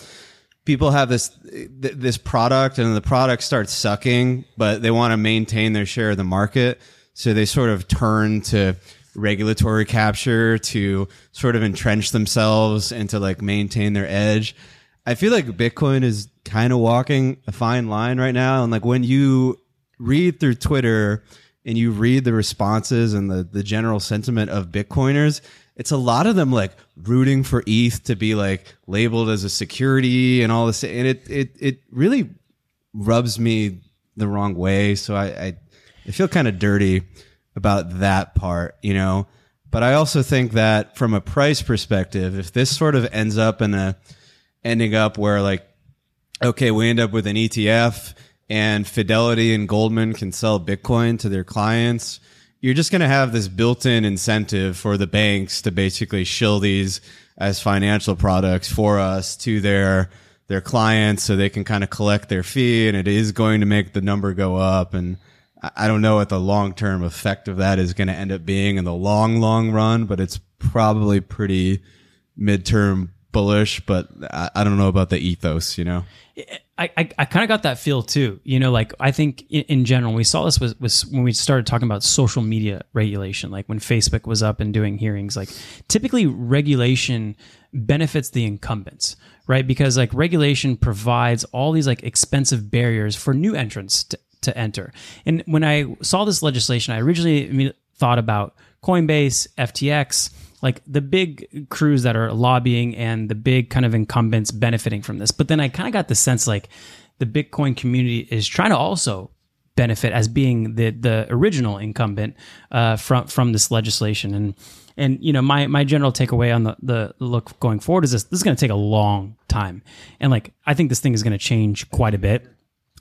people have this th- this product and the product starts sucking, but they want to maintain their share of the market, so they sort of turn to regulatory capture to sort of entrench themselves and to like maintain their edge. I feel like Bitcoin is kind of walking a fine line right now. And like when you read through Twitter and you read the responses and the, the general sentiment of Bitcoiners, it's a lot of them like rooting for ETH to be like labeled as a security and all this. And it, it, it really rubs me the wrong way. So I, I, I feel kind of dirty about that part, you know. But I also think that from a price perspective, if this sort of ends up in a ending up where like, okay, we end up with an ETF and Fidelity and Goldman can sell Bitcoin to their clients, you're just going to have this built-in incentive for the banks to basically shill these as financial products for us to their their clients so they can kind of collect their fee and it is going to make the number go up and I don't know what the long term effect of that is going to end up being in the long, long run, but it's probably pretty midterm bullish. But I, I don't know about the ethos, you know? I, I, I kind of got that feel too. You know, like I think in, in general, we saw this was, was when we started talking about social media regulation, like when Facebook was up and doing hearings, like typically regulation benefits the incumbents, right? Because like regulation provides all these like expensive barriers for new entrants to, to enter. And when I saw this legislation, I originally thought about Coinbase, FTX, like the big crews that are lobbying and the big kind of incumbents benefiting from this. But then I kind of got the sense like the Bitcoin community is trying to also benefit as being the the original incumbent uh, from from this legislation. And and you know my my general takeaway on the the look going forward is this: this is going to take a long time, and like I think this thing is going to change quite a bit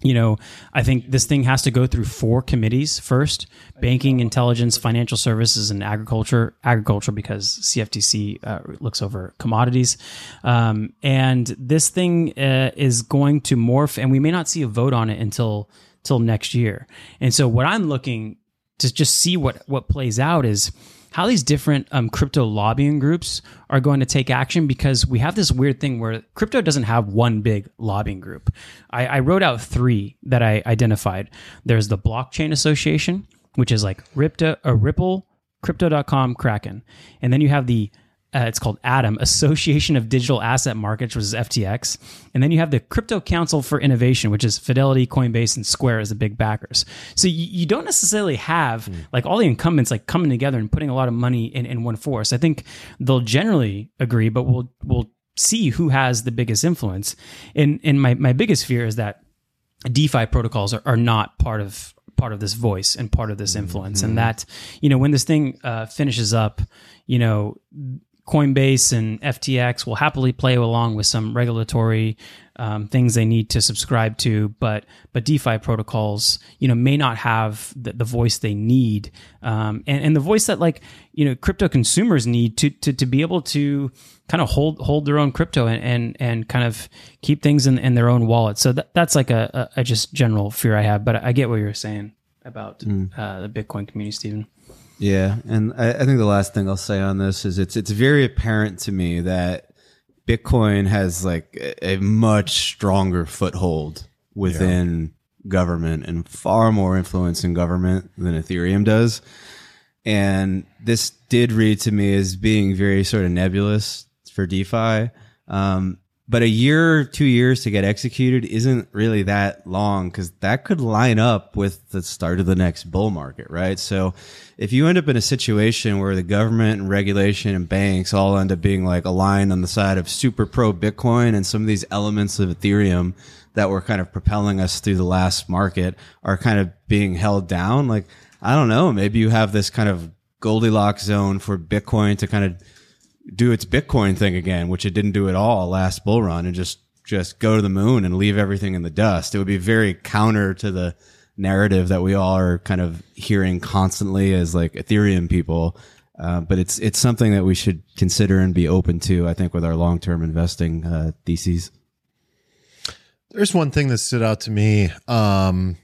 you know, I think this thing has to go through four committees first: banking, intelligence, financial services, and agriculture. Agriculture because CFTC uh, looks over commodities, um, and this thing uh, is going to morph, and we may not see a vote on it until till next year. And so, what I'm looking to just see what what plays out is how these different um, crypto lobbying groups are going to take action because we have this weird thing where crypto doesn't have one big lobbying group. I, I wrote out three that I identified. There's the Blockchain Association, which is like a Ripple, Crypto.com, Kraken. And then you have the uh, it's called ADAM, Association of Digital Asset Markets, which is FTX. And then you have the Crypto Council for Innovation, which is Fidelity, Coinbase, and Square as the big backers. So you, you don't necessarily have mm. like all the incumbents like coming together and putting a lot of money in, in one force. I think they'll generally agree, but we'll we'll see who has the biggest influence. And and my, my biggest fear is that DeFi protocols are, are not part of part of this voice and part of this influence mm-hmm. and that you know when this thing uh, finishes up you know Coinbase and FTX will happily play along with some regulatory um, things they need to subscribe to, but but DeFi protocols, you know, may not have the, the voice they need, um, and, and the voice that like you know crypto consumers need to to, to be able to kind of hold hold their own crypto and and, and kind of keep things in, in their own wallet. So that, that's like a, a, a just general fear I have, but I get what you're saying about mm. uh, the Bitcoin community, Stephen. Yeah, and I, I, think the last thing I'll say on this is it's it's very apparent to me that Bitcoin has like a, much stronger foothold within yeah. government and far more influence in government than Ethereum does. And this did read to me as being very sort of nebulous for DeFi. Um, but a year, two years to get executed isn't really that long because that could line up with the start of the next bull market, right? So if you end up in a situation where the government and regulation and banks all end up being like aligned on the side of super pro Bitcoin and some of these elements of Ethereum that were kind of propelling us through the last market are kind of being held down, like, I don't know, maybe you have this kind of Goldilocks zone for Bitcoin to kind of do its Bitcoin thing again, which it didn't do at all last bull run, and just just go to the moon and leave everything in the dust. It would be very counter to the narrative that we all are kind of hearing constantly as like Ethereum people. Uh, but it's it's something that we should consider and be open to. I think with our long term investing uh, theses. There's one thing that stood out to me. Um,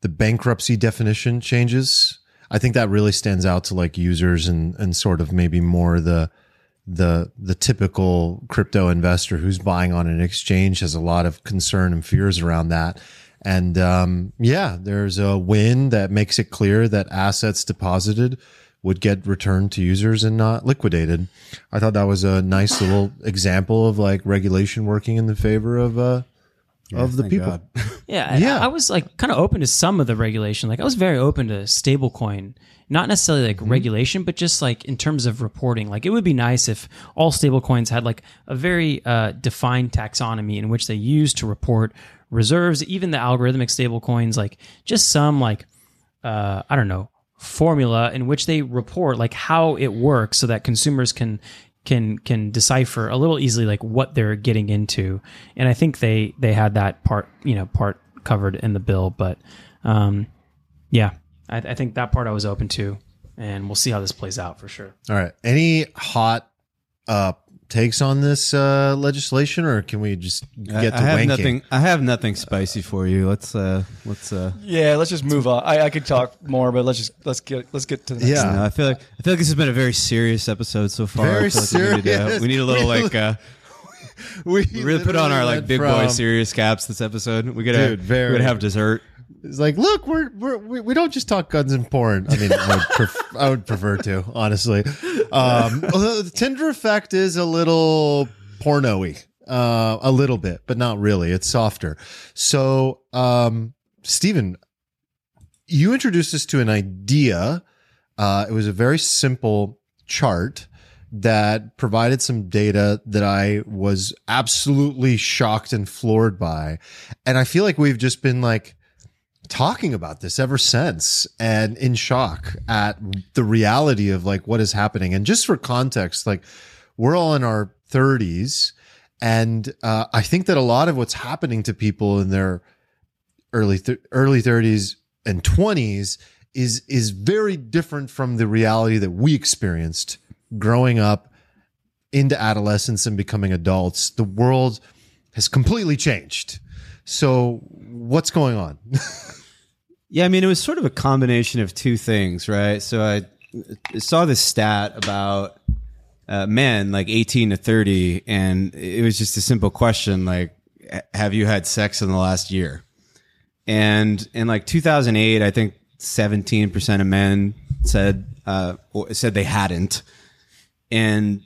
the bankruptcy definition changes. I think that really stands out to like users and and sort of maybe more the the the typical crypto investor who's buying on an exchange has a lot of concern and fears around that. And um, yeah, there's a win that makes it clear that assets deposited would get returned to users and not liquidated. I thought that was a nice little example of like regulation working in the favor of uh, of the people. Yeah, Yeah. I, I was like kind of open to some of the regulation. Like I was very open to stablecoin, not necessarily like regulation, but just like in terms of reporting. Like it would be nice if all stablecoins had like a very uh, defined taxonomy in which they use to report reserves. Even the algorithmic stablecoins, like just some like uh, I don't know formula in which they report like how it works so that consumers can can can decipher a little easily like what they're getting into and i think they they had that part you know part covered in the bill but um yeah i, I think that part i was open to and we'll see how this plays out for sure All right. Any hot uh, takes on this uh, legislation, or can we just I, get to I have wanking? nothing. I have nothing spicy for you. Let's uh, let's uh, Yeah, let's just move on. I, I could talk more, but let's just let's get let's get to the next. Yeah. No, I feel like I feel like this has been a very serious episode so far. Very I feel like We need, uh, serious. we need a little We like uh, We we really put on our like went big boy serious caps this episode. We gotta Dude, very. we gotta have dessert. It's like, look, we're, we're we, we don't just talk guns and porn. I mean, I would, pref- I would prefer to, honestly. Um, although the Tinder effect is a little porno-y, uh, a little bit, but not really. It's softer. So, um, Stephen, you introduced us to an idea. Uh, it was a very simple chart that provided some data that I was absolutely shocked and floored by. And I feel like we've just been like talking about this ever since and in shock at the reality of like what is happening. And just for context, like we're all in our 30s. And uh, I think that a lot of what's happening to people in their early th- early 30s and 20s is is very different from the reality that we experienced growing up into adolescence and becoming adults. The world has completely changed. So what's going on? Yeah, I mean, it was sort of a combination of two things, right? So I saw this stat about uh, men like 18 to 30, and it was just a simple question like, have you had sex in the last year? And in like 2008, I think 17% of men said uh, said they hadn't, and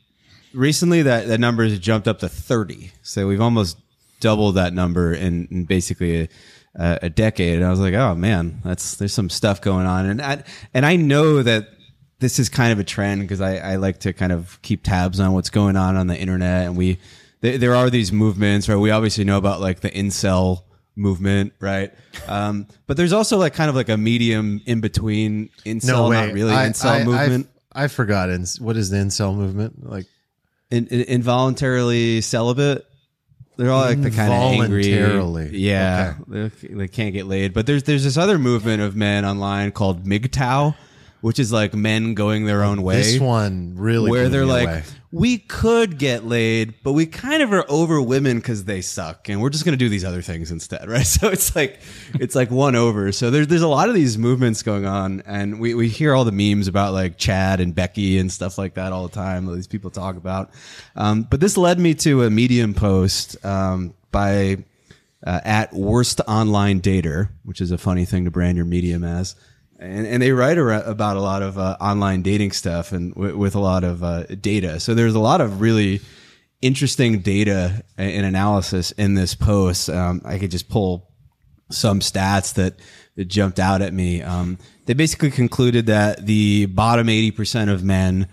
recently that that number has jumped up to 30. So we've almost doubled that number in, in basically a, a, decade. And I was like, oh man, that's there's some stuff going on. And I, and I know that this is kind of a trend because I, I like to kind of keep tabs on what's going on on the internet. And we there, there are these movements, right? We obviously know about like the incel movement, right? Um, but there's also like kind of like a medium in between incel, not really I- incel I- movement. I, I forgot. What is the incel movement? Like in, in, involuntarily celibate. They're all like the kind of angry. Involuntarily. Yeah, they, they can't get laid. But there's there's this other movement of men online called MGTOW, which is like men going their own way. this one really where blew they're me like, away. we could get laid, but we kind of are over women because they suck, and we're just gonna do these other things instead, right? So it's like it's like one over. So there's there's a lot of these movements going on, and we we hear all the memes about like Chad and Becky and stuff like that all the time. That these people talk about, um, but this led me to a Medium post um, by. Uh, at worst online dater, which is a funny thing to brand your medium as, and, and they write about a lot of uh, online dating stuff and w- with a lot of uh, data. So there's a lot of really interesting data and analysis in this post. Um, I could just pull some stats that, jumped out at me. Um, they basically concluded that the bottom 80% of men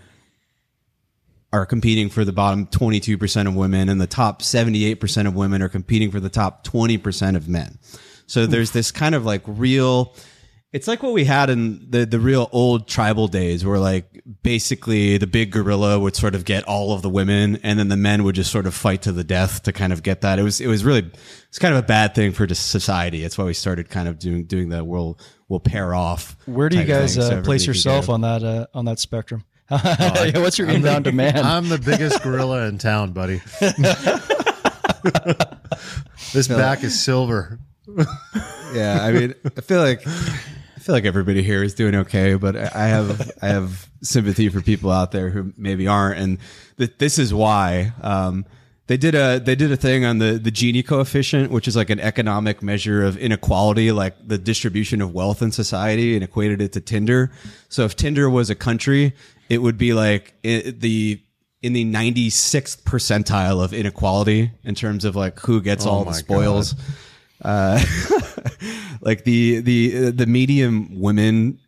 are competing for the bottom 22% of women and the top 78% of women are competing for the top 20% of men. So there's this kind of like real it's like what we had in the the real old tribal days where like basically the big gorilla would sort of get all of the women and then the men would just sort of fight to the death to kind of get that. It was it was really it's kind of a bad thing for just society. That's why we started kind of doing doing the we'll we'll pair off. Where do you guys uh, everybody place yourself on that uh, on that spectrum? yeah, what's your inbound demand? I'm the biggest gorilla in town, buddy. this back is silver. yeah, I mean, I feel like I feel like everybody here is doing okay, but I have I have sympathy for people out there who maybe aren't, and th- this is why. Um, they did a they did a thing on the the Gini coefficient, which is like an economic measure of inequality, like the distribution of wealth in society, and equated it to Tinder. So if Tinder was a country, it would be like it, the in the 96th percentile of inequality in terms of like who gets all the spoils. Uh, like the the the medium women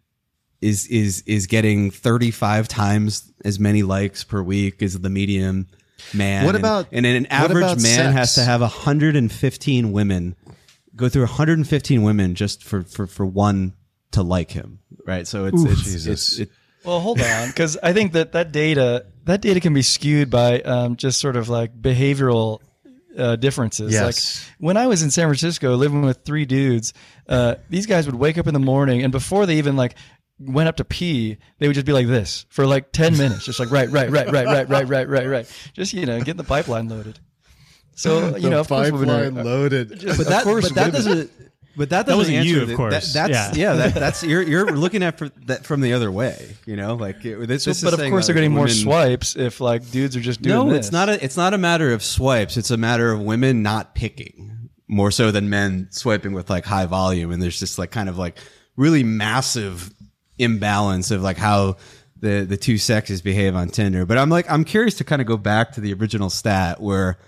is is is getting 35 times as many likes per week as the medium man. What about- and, an average man sex? has to have 115 women go through 115 women just for for for one to like him, right? So it's it's, Jesus. it's it, Well, hold on, because I think that that data that data can be skewed by um, just sort of like behavioral uh, differences. Yes. Like when I was in San Francisco living with three dudes, uh, these guys would wake up in the morning and before they even like went up to pee, they would just be like this for like ten minutes, just like right, right, right, right, right, right, right, right, right, just you know getting the pipeline loaded. So you The know, of course, women are, pipeline loaded. just- but that but that doesn't but that doesn't wasn't answer you, of the- course. That, that's Yeah. yeah, that, that's you're you're looking at for that from the other way, you know, like it, this, this is but of saying course, that they're getting more swipes if like dudes are just doing No, this. it's not a it's not a matter of swipes. It's a matter of women not picking more so than men swiping with like high volume. And there's just like kind of like really massive imbalance of like how the the two sexes behave on Tinder. But I'm like I'm curious to kind of go back to the original stat where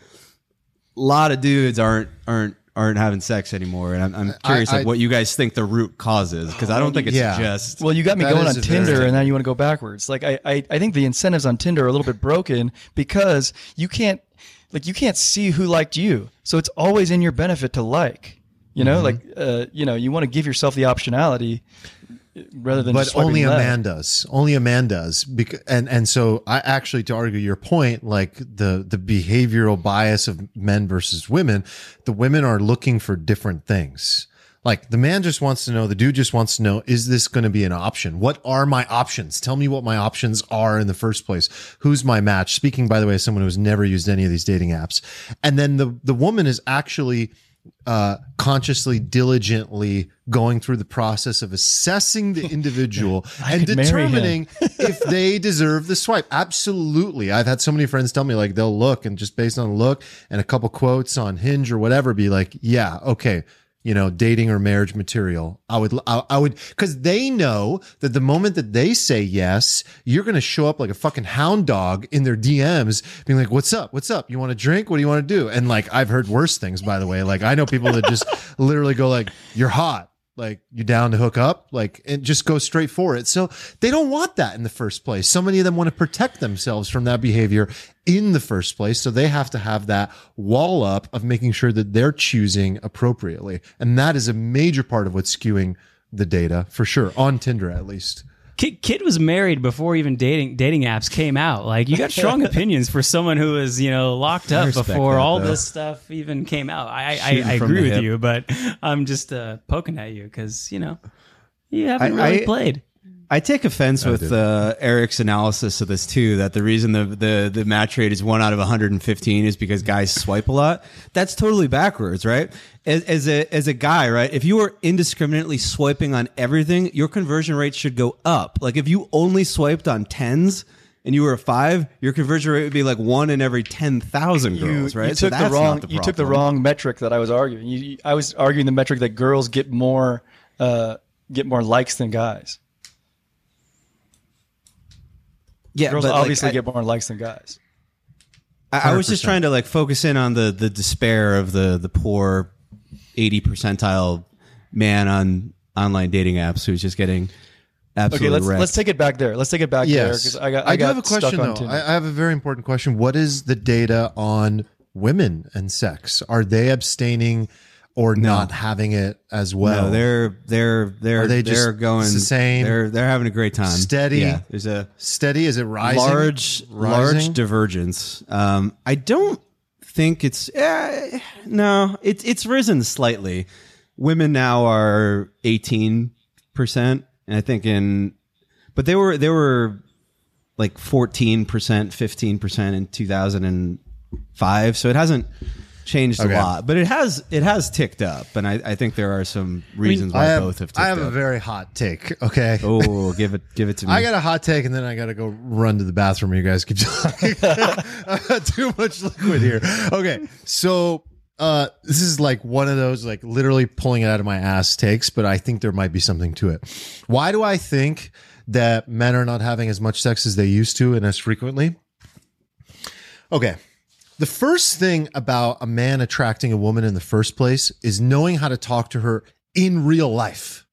a lot of dudes aren't aren't aren't having sex anymore. And I'm, I'm curious I- like what you guys think the root cause is because I don't think it's Yeah. just Well, you got me That going on Tinder, and then you want to go backwards. Like I, I, I think the incentives on Tinder are a little bit broken because you can't, like, you can't see who liked you. So it's always in your benefit to like. You know, like, uh, you know, you want to give yourself the optionality rather than. but only a left. man does. Only a man does. Because, and and so I actually to argue your point, like the the behavioral bias of men versus women, the women are looking for different things. Like the man just wants to know, the dude just wants to know, is this going to be an option? What are my options? Tell me what my options are in the first place. Who's my match? Speaking, by the way, as someone who's never used any of these dating apps. And then the, the woman is actually uh, consciously, diligently going through the process of assessing the individual and could marry him. determining if they deserve the swipe. Absolutely. I've had so many friends tell me like they'll look and just based on a look and a couple quotes on Hinge or whatever, be like, yeah, okay. You know, dating or marriage material. I would, I, I would, cause they know that the moment that they say yes, you're going to show up like a fucking hound dog in their DMs being like, what's up? What's up? You want to drink? What do you want to do? And like, I've heard worse things, by the way. Like, I know people that just literally go like, you're hot like you down to hook up like and just go straight for it. So they don't want that in the first place. So many of them want to protect themselves from that behavior in the first place. So they have to have that wall up of making sure that they're choosing appropriately. And that is a major part of what's skewing the data for sure on tinder at least Kid, Kid was married before even dating dating apps came out. Like you got strong opinions for someone who was you know locked up before that, all though. this stuff even came out. I I, I agree with hip. you, but I'm just uh, poking at you because you know you haven't I- really I- played. I take offense with uh, Eric's analysis of this too. That the reason the, the the match rate is one out of 115 is because guys swipe a lot. That's totally backwards, right? As, as a as a guy, right? If you are indiscriminately swiping on everything, your conversion rate should go up. Like if you only swiped on tens and you were a five, your conversion rate would be like one in every 10,000 You, girls, right? you So took the wrong. not you took the wrong metric that I was arguing. You, you- I was arguing the metric that girls get more uh, get more likes than guys. Yeah, Girls but, like, obviously I- get more likes than guys. I, I was just trying to like focus in on the the despair of the the poor eighty percentile man on online dating apps who's just getting Okay, absolutely let's wrecked. let's take it back there. Let's take it back there yes because I got I, do got have a question though I, I have a very important question what is the data on women and sex are they abstaining or not having it as well no, they're they're they're Are they they're going the same? They're they're having a great time. Steady? Yeah, there's a steady is it rising large large divergence. Um, I don't think it's eh, no. It's it's risen slightly. Women now are eighteen percent, and I think in, but they were they were like 14%, 15% in 2005. So it hasn't changed Okay. a lot, but it has it has ticked up, and I, I think there are some reasons why I have, both have ticked I have up. a very hot take. Okay. oh, give it give it to me. I got a hot take, and then I got to go run to the bathroom. You guys keep talking. I've got too much liquid here. Okay, so uh, this is like one of those like literally pulling it out of my ass takes, but I think there might be something to it. Why do I think that men are not having as much sex as they used to and as frequently? Okay. The first thing about a man attracting a woman in the first place is knowing how to talk to her in real life.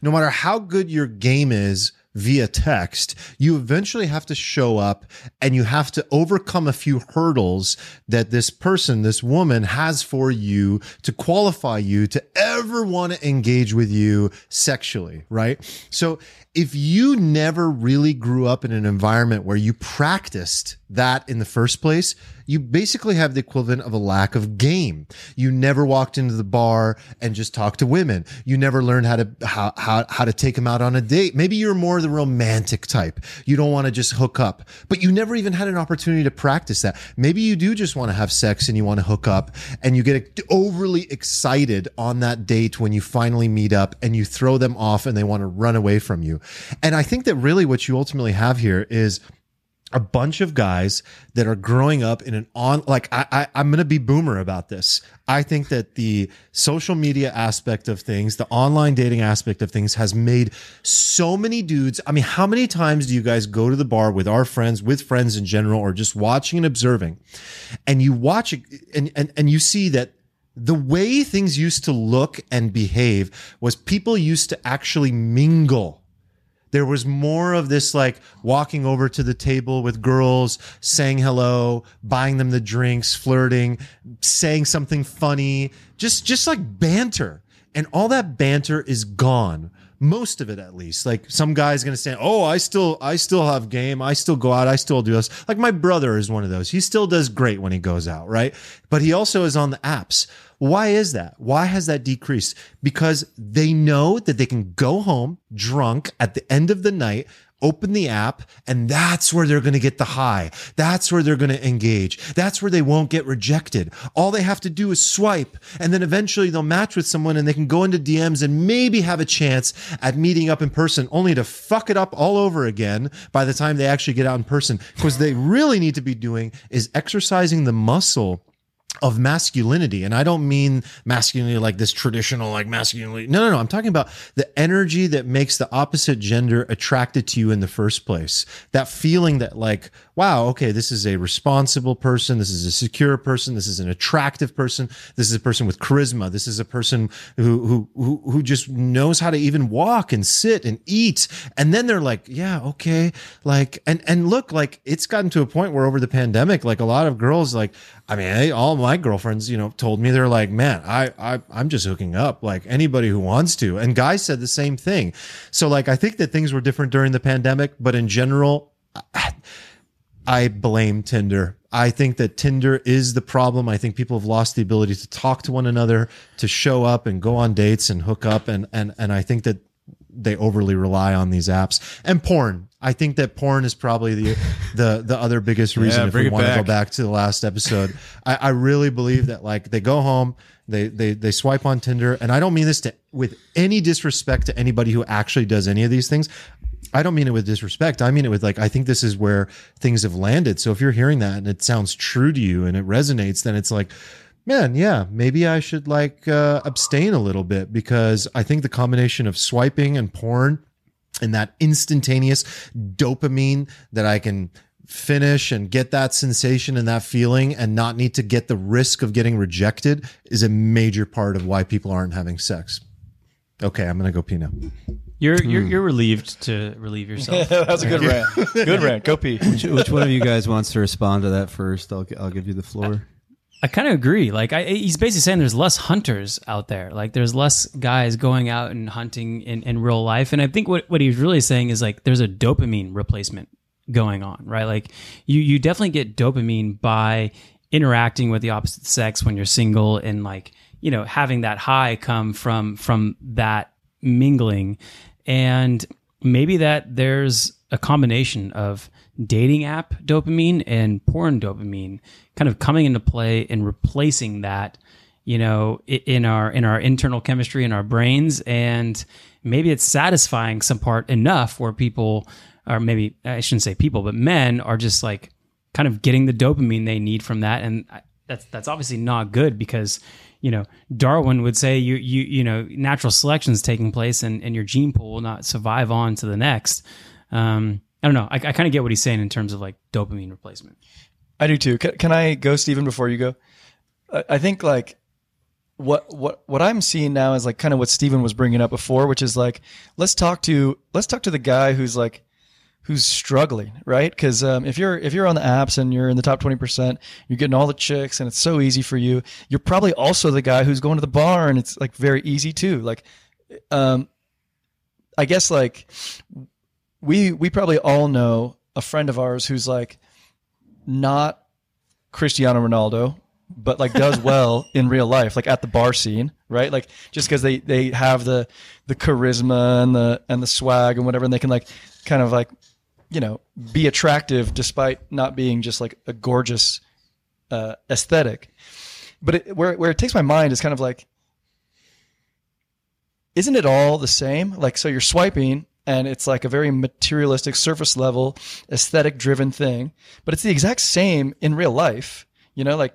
No matter how good your game is via text, you eventually have to show up and you have to overcome a few hurdles that this person, this woman has for you to qualify you to ever want to engage with you sexually, right? So if you never really grew up in an environment where you practiced that in the first place, you basically have the equivalent of a lack of game. You never walked into the bar and just talked to women. You never learned how to how how, how to take them out on a date. Maybe you're more the romantic type. You don't want to just hook up, but you never even had an opportunity to practice that. Maybe you do just want to have sex and you want to hook up and you get overly excited on that date when you finally meet up and you throw them off and they want to run away from you. And I think that really what you ultimately have here is a bunch of guys that are growing up in an on like I, I I'm gonna be boomer about this. I think that the social media aspect of things, the online dating aspect of things has made so many dudes. I mean, how many times do you guys go to the bar with our friends, with friends in general, or just watching and observing, and you watch it and and, and you see that the way things used to look and behave was people used to actually mingle there was more of this like walking over to the table with girls, saying hello, buying them the drinks, flirting, saying something funny, just just like banter. And all that banter is gone. Most of it at least. Like some guy's gonna say, Oh, I still I still have game, I still go out, I still do this. Like my brother is one of those. He still does great when he goes out, right? But he also is on the apps. Why is that? Why has that decreased? Because they know that they can go home drunk at the end of the night, open the app, and that's where they're going to get the high. That's where they're going to engage. That's where they won't get rejected. All they have to do is swipe, and then eventually they'll match with someone and they can go into DMs and maybe have a chance at meeting up in person, only to fuck it up all over again by the time they actually get out in person. Because they really need to be doing is exercising the muscle of masculinity. And I don't mean masculinity like this traditional, like masculinity. No, no, no. I'm talking about the energy that makes the opposite gender attracted to you in the first place. That feeling that, like, wow, okay, this is a responsible person. This is a secure person. This is an attractive person. This is a person with charisma. This is a person who, who, who, just knows how to even walk and sit and eat. And then they're like, yeah, okay. Like, and, and look, like it's gotten to a point where over the pandemic, like a lot of girls, like, I mean, they, all my girlfriends, you know, told me they're like, man, I, I, I'm just hooking up like anybody who wants to. And guys said the same thing. So like, I think that things were different during the pandemic, but in general, I blame Tinder. I think that Tinder is the problem. I think people have lost the ability to talk to one another, to show up and go on dates and hook up. And, and, and I think that they overly rely on these apps and porn. I think that porn is probably the, the, the other biggest reason if bring we want to go back. back to the last episode. I, I really believe that like they go home, they, they, they swipe on Tinder. And I don't mean this to, with any disrespect to anybody who actually does any of these things. I don't mean it with disrespect. I mean it with like, I think this is where things have landed. So if you're hearing that and it sounds true to you and it resonates, then it's like, man, yeah, maybe I should like uh, abstain a little bit because I think the combination of swiping and porn and that instantaneous dopamine that I can finish and get that sensation and that feeling and not need to get the risk of getting rejected is a major part of why people aren't having sex. Okay, I'm going to go pee now. You're you're hmm. you're relieved to relieve yourself. that was a good rant. Good rant. Go pee. which, which one of you guys wants to respond to that first? I'll I'll give you the floor. I kind of agree. Like, I, he's basically saying there's less hunters out there. Like, there's less guys going out and hunting in, in real life. And I think what, what he's really saying is like there's a dopamine replacement going on, right? Like, you you definitely get dopamine by interacting with the opposite sex when you're single and like you know having that high come from from that mingling. And maybe that there's a combination of dating app dopamine and porn dopamine kind of coming into play and replacing that you know in our in our internal chemistry in our brains. And maybe it's satisfying some part enough where people or maybe I shouldn't say people but men are just like kind of getting the dopamine they need from that. And that's that's obviously not good because you know Darwin would say you you you know natural selection is taking place and, and your gene pool will not survive on to the next um, I don't know I, I kind of get what he's saying in terms of like dopamine replacement I do too. Can, can I go, Stephen, before you go? I, I think like what what what I'm seeing now is like kind of what Stephen was bringing up before, which is like let's talk to let's talk to the guy who's like who's struggling, right? Because um, if you're if you're on the apps and you're in the top twenty percent, you're getting all the chicks, and it's so easy for you. You're probably also the guy who's going to the bar, and it's like very easy too. Like, um, I guess like we we probably all know a friend of ours who's like not Cristiano Ronaldo, but like does well in real life, like at the bar scene, right? Like just because they they have the the charisma and the and the swag and whatever, and they can like kind of like you know be attractive despite not being just like a gorgeous uh, aesthetic. But it, where where it takes my mind is kind of like, isn't it all the same? Like so you're swiping and it's like a very materialistic surface level aesthetic driven thing but it's the exact same in real life you know like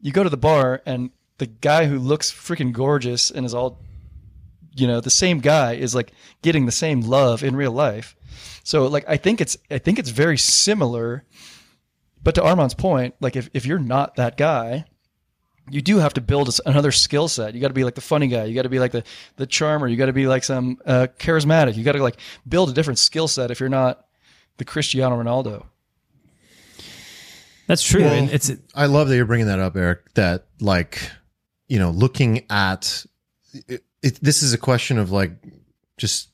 you go to the bar and the guy who looks freaking gorgeous and is all you know the same guy is like getting the same love in real life so like i think it's i think it's very similar but to arman's point like if, if you're not that guy you do have to build another skill set. You got to be like the funny guy. You got to be like the the charmer. You got to be like some uh, charismatic. You got to like build a different skill set if you're not the Cristiano Ronaldo. that's true Well, and it's I love that you're bringing that up, Eric. That like, you know, looking at it, this is a question of like just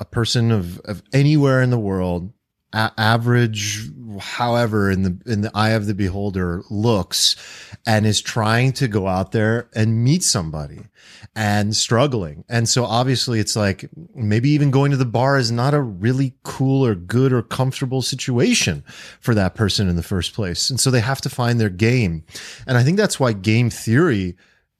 a person of, of anywhere in the world, a- average, however, in the in the eye of the beholder looks, and is trying to go out there and meet somebody, and struggling. And so obviously, it's like maybe even going to the bar is not a really cool or good or comfortable situation for that person in the first place. And so they have to find their game. And I think that's why game theory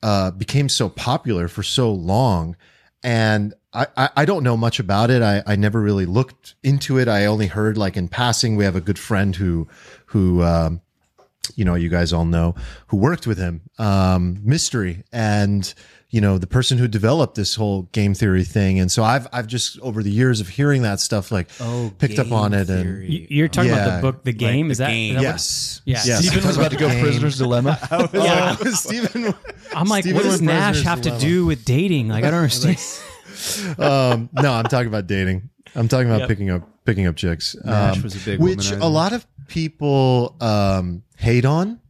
uh, became so popular for so long. And I, I, I don't know much about it. I, I never really looked into it. I only heard like in passing. We have a good friend who who um, you know you guys all know who worked with him, um, Mystery, and you know the person who developed this whole game theory thing. And so I've I've just over the years of hearing that stuff like Oh, picked up on it and theory. you- you're talking about the book the game the is that, game. is that what- yes, Yeah. yes. Stephen was about to go Game. prisoner's dilemma. Yeah. Stephen. I'm like, Stephen what does Nash Prisoner's have to do with dating? Like, I don't understand. um, no, I'm talking about dating. I'm talking about Yep. picking up picking up chicks. Nash um, was a big which womanizer. a lot of people um, hate on,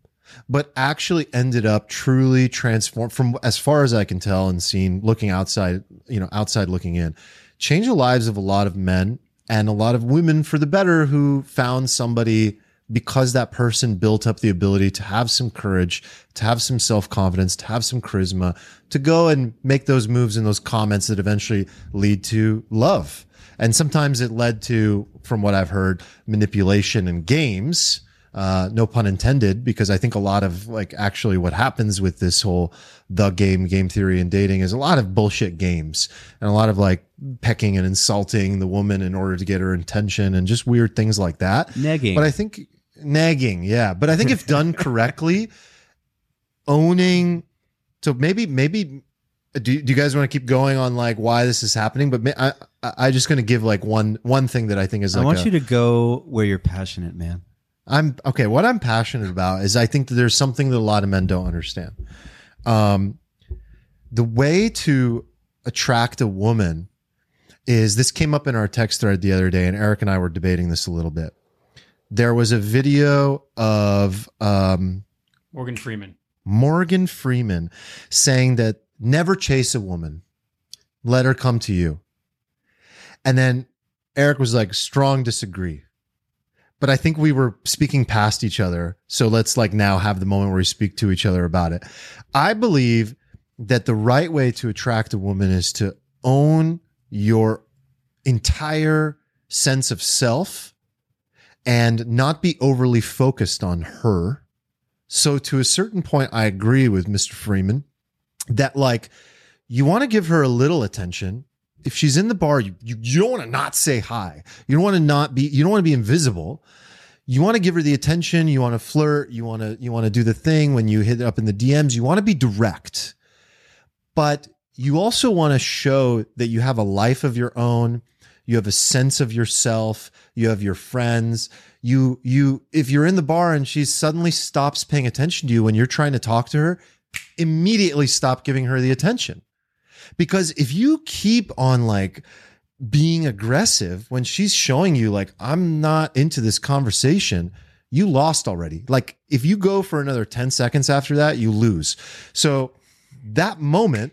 but actually ended up truly transform from as far as I can tell and seen looking outside, you know, outside looking in, change the lives of a lot of men and a lot of women for the better who found somebody because that person built up the ability to have some courage, to have some self confidence, to have some charisma, to go and make those moves and those comments that eventually lead to love. And sometimes it led to, from what I've heard, manipulation and games. Uh, no pun intended, because I think a lot of like actually what happens with this whole the game, game theory and dating is a lot of bullshit games and a lot of like pecking and insulting the woman in order to get her attention and just weird things like that. Negging. But I think nagging, yeah. But I think if done correctly, owning. So maybe maybe do, do you guys want to keep going on like why this is happening? But I I, I just going to give like one one thing that I think is I like want a- you to go where you're passionate, man. I'm okay. What I'm passionate about is I think that there's something that a lot of men don't understand. Um, the way to attract a woman is this came up in our text thread the other day, and Eric and I were debating this a little bit. There was a video of um, Morgan Freeman. Morgan Freeman saying that never chase a woman, let her come to you. And then Eric was like, strong disagree. But I think we were speaking past each other. So let's like now have the moment where we speak to each other about it. I believe that the right way to attract a woman is to own your entire sense of self and not be overly focused on her. So to a certain point, I agree with Mr. Freeman that like you want to give her a little attention. If she's in the bar, you, you, don't want to not say hi. You don't want to not be, you don't want to be invisible. You want to give her the attention. You want to flirt. You want to, you want to do the thing when you hit it up in the DMs. You want to be direct, but you also want to show that you have a life of your own. You have a sense of yourself. You have your friends. You, you, if you're in the bar and she suddenly stops paying attention to you when you're trying to talk to her, immediately stop giving her the attention. Because if you keep on like being aggressive when she's showing you, like, I'm not into this conversation, you lost already. Like, if you go for another 10 seconds after that, you lose. So, that moment,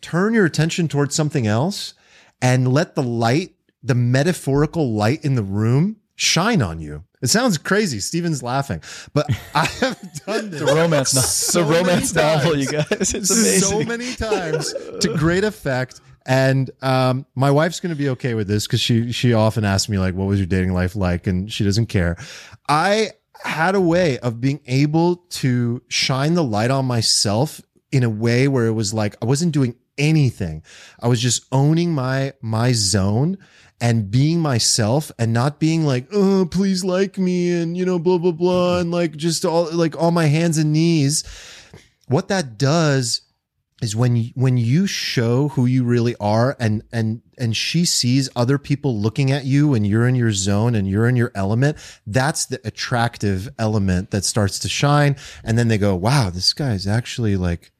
turn your attention towards something else and let the light, the metaphorical light in the room shine on you. It sounds crazy. Stephen's laughing, but I have done this. The romance, so the romance novel, you guys. It's amazing. so many times to great effect. And um, my wife's going to be okay with this because she she often asks me like, "What was your dating life like?" and she doesn't care. I had a way of being able to shine the light on myself in a way where it was like I wasn't doing anything. I was just owning my my zone and being myself and not being like, oh, please like me and you know, blah blah blah, and like just all like all my hands and knees. What that does is when you, when you show who you really are and and and she sees other people looking at you and you're in your zone and you're in your element that's the attractive element that starts to shine and then they go wow this guy's actually like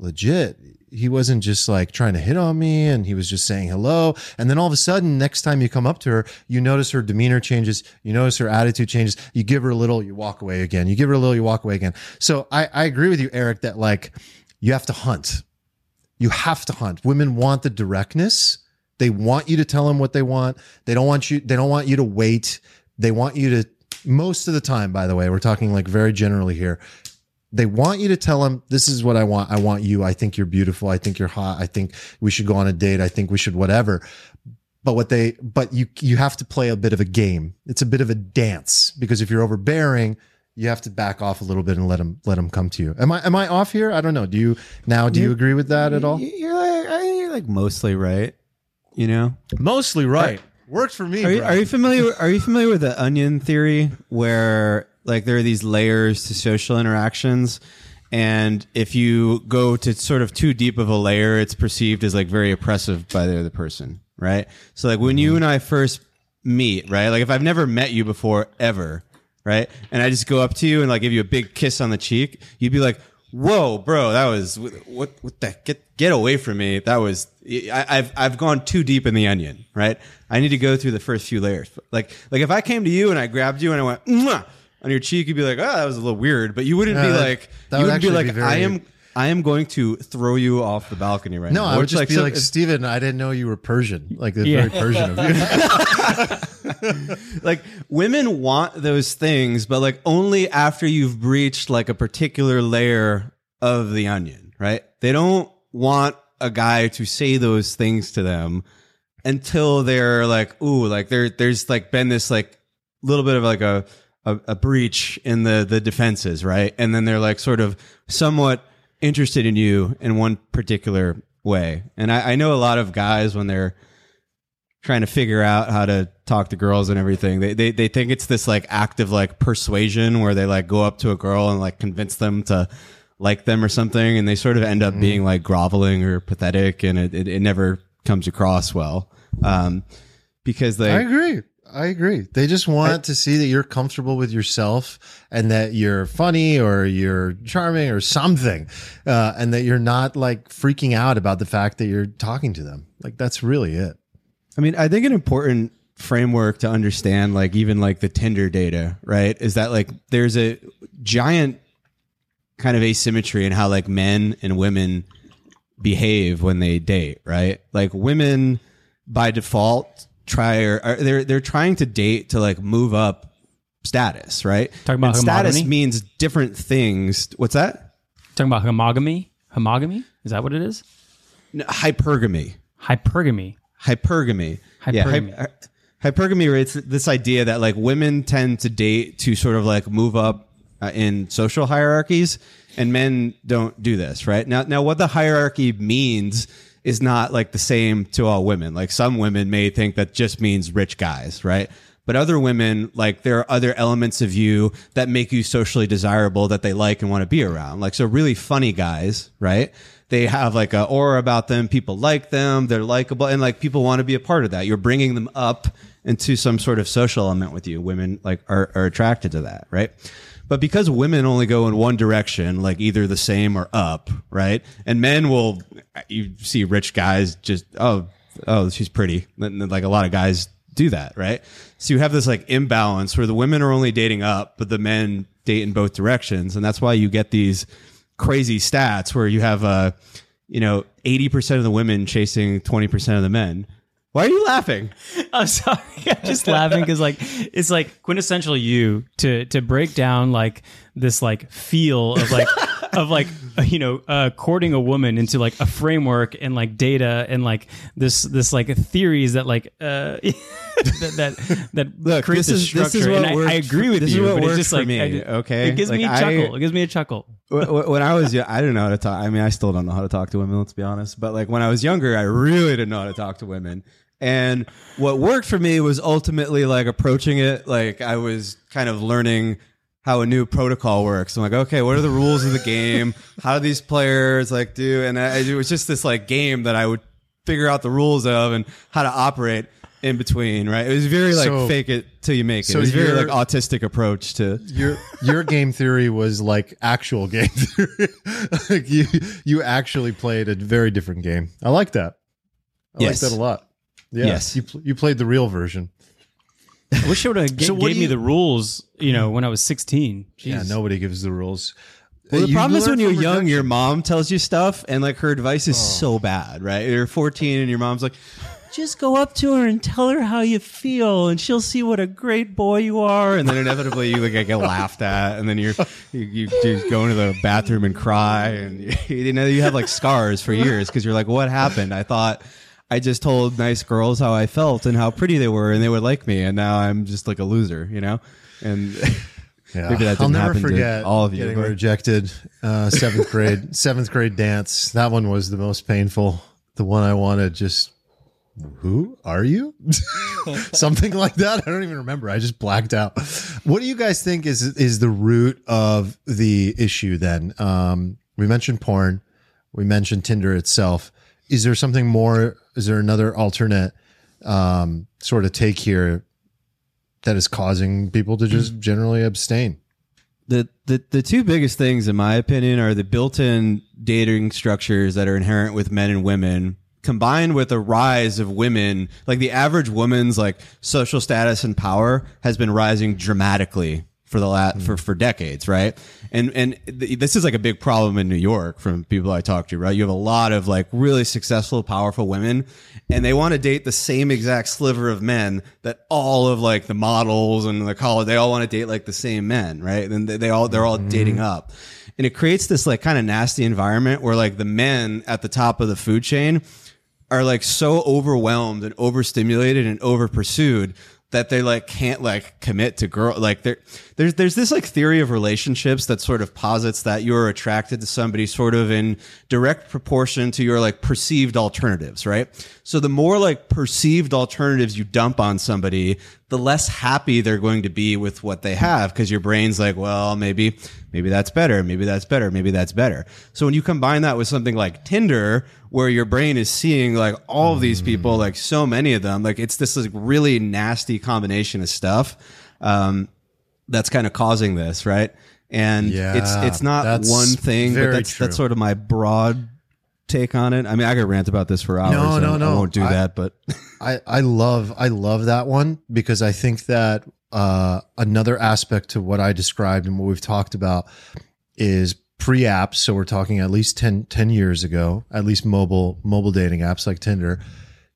legit. He wasn't just like trying to hit on me and he was just saying hello. And then all of a sudden next time you come up to her you notice her demeanor changes you notice her attitude changes you give her a little you walk away again. You give her a little you walk away again. So i i agree with you eric that like you have to hunt. You have to hunt. Women want the directness. They want you to tell them what they want. They don't want you they don't want you to wait. They want you to most of the time by the way we're talking like very generally here they want you to tell them this is what i want. I want you. I think you're beautiful. I think you're hot. I think we should go on a date. I think we should whatever. But what they but you you have to play a bit of a game. It's a bit of a dance because if you're overbearing you have to back off a little bit and let them let them come to you. Am i am i off here? I don't know. Do you now do you agree with that at all? You- You're like, I think you're like mostly right. You know, mostly right. Worked for me are you, are you familiar? Are you familiar with the onion theory, where like there are these layers to social interactions, and if you go to sort of too deep of a layer, it's perceived as like very oppressive by the other person, right? So like when you mm-hmm. and I first meet, right? Like if I've never met you before ever, right? And I just go up to you and like give you a big kiss on the cheek, you'd be like, "Whoa, bro, that was what? What the? Get get away from me! That was I, I've I've gone too deep in the onion, right? I need to go through the first few layers. Like like if I came to you and I grabbed you and I went Mwah! On your cheek, you'd be like, "Oh, that was a little weird," but you wouldn't Yeah, be that- like that you would wouldn't be actually like, be very- "I am." I am going to throw you off the balcony right no now. i would Which, just be so- like stephen i didn't know you were persian like the Yeah. very persian of you like women want those things, but like only after you've breached like a particular layer of the onion, right? They don't want a guy to say those things to them until they're like, ooh, like there, there's like been this like little bit of like a, a, a breach in the, the defenses, right? And then they're like sort of somewhat interested in you in one particular way. And I, I know a lot of guys when they're, trying to figure out how to talk to girls and everything. They, they they think it's this like act of like persuasion where they like go up to a girl and like convince them to like them or something, and they sort of end up being like groveling or pathetic, and it, it, it never comes across well. Um, because they I agree. I agree. They just want to see that you're comfortable with yourself and that you're funny or you're charming or something, uh, and that you're not like freaking out about the fact that you're talking to them. Like that's really it. I mean, I think an important framework to understand, like even like the Tinder data, right, is that like there's a giant kind of asymmetry in how like men and women behave when they date, right? Like women by default try or, or they're they're trying to date to like move up status, right? Talking about And status homogamy? means different things. What's that? Talking about homogamy. Homogamy is that what it is? No, hypergamy. Hypergamy. hypergamy. Yeah, Hypergamy. hy- hypergamy rates this idea that like women tend to date to sort of like move up uh, in social hierarchies and men don't do this right now now what the hierarchy means is not like the same to all women. Like some women may think that just means rich guys right? But other women like there are other elements of you that make you socially desirable that they like and want to be around. Like so really funny guys right? They have like a aura about them people like them they're likable and like people want to be a part of that. You're bringing them up into some sort of social element with you. Women like are, are attracted to that right but because women only go in one direction, like either the same or up, right? And men will, you see rich guys just, oh, oh, she's pretty. Like a lot of guys do that, right? So you have this like imbalance where the women are only dating up, but the men date in both directions. And that's why you get these crazy stats where you have, uh, you know, 80% of the women chasing 20% of the men. Why are you laughing? I'm sorry. I'm just laughing because like it's like quintessential you to to break down like this like feel of like of like uh, you know uh, courting a woman into like a framework and like data and like this this like theories that like uh that that, that Look, create this this is- structure. this is what and I, I agree with this is you, what but it's just for like me, I- okay? It gives me a Like, I- chuckle. it gives me a chuckle. Wh- wh- when I was young, I didn't know how to talk. I mean, I still don't know how to talk to women. Let's be honest. But like when I was younger, I really didn't know how to talk to women. And what worked for me was ultimately like approaching it like I was kind of learning how a new protocol works. I'm like, okay, what are the rules of the game? How do these players like do? And I, it was just this like game that I would figure out the rules of and how to operate in between. Right? It was very like So- fake it till you make it. so it was very like autistic approach to. your your game theory was like actual game theory. like you you actually played a very different game. I like that. I Yes. like that a lot. Yeah. Yes. You pl- you played the real version. I wish I would have So gave what do me you- the rules. You know, when I was 16. Yeah, Jeez. nobody gives the rules. Well, the You problem is learn when you're from young, your mom tells you stuff, and like her advice is oh. so bad, right? You're 14, and your mom's like, "Just go up to her and tell her how you feel, and she'll see what a great boy you are." And then inevitably, you like get laughed at, and then you're you, you just go into the bathroom and cry, and you, you know you have like scars for years because you're like, "What happened?" I thought. I just told nice girls how I felt and how pretty they were, and they would like me, and now I'm just like a loser, you know. And Yeah. maybe that didn't I'll never happen to forget all of you. getting but- rejected. Uh, seventh grade, seventh grade dance. That one was the most painful. The one I wanted just. Who are you? Something like that. I don't even remember. I just blacked out. What do you guys think is is the root of the issue? Then um, we mentioned porn. We mentioned Tinder itself. Is there something more? Is there another alternate um, sort of take here that is causing people to just generally abstain? the, the the two biggest things in my opinion are the built-in dating structures that are inherent with men and women combined with the rise of women like the average woman's like social status and power has been rising dramatically for the lat for mm. for decades right? And and th- this is like a big problem in New York from people I talk to right? You have a lot of like really successful powerful women and they want to date the same exact sliver of men that all of like the models and the college they all want to date like the same men right? And they, they all they're all mm-hmm. dating up. And it creates this like kind of nasty environment where like the men at the top of the food chain are like so overwhelmed and overstimulated and over pursued that they like can't like commit to girl like there there's there's this like theory of relationships that sort of posits that you're attracted to somebody sort of in direct proportion to your like perceived alternatives right so the more like perceived alternatives you dump on somebody the less happy they're going to be with what they have because your brain's like well maybe maybe that's better maybe that's better maybe that's better so when you combine that with something like tinder where your brain is seeing like all of these people, like so many of them. Like it's this like really nasty combination of stuff um, that's kind of causing this, right? And Yeah, it's it's not one thing, but that's true. that's sort of my broad take on it. I mean, I could rant about this for hours. No, no, I- I won't do I- that, but I, I love I love that one because I think that uh, another aspect to what I described and what we've talked about is pre-apps. So we're talking at least 10, 10 years ago, at least mobile mobile dating apps like Tinder.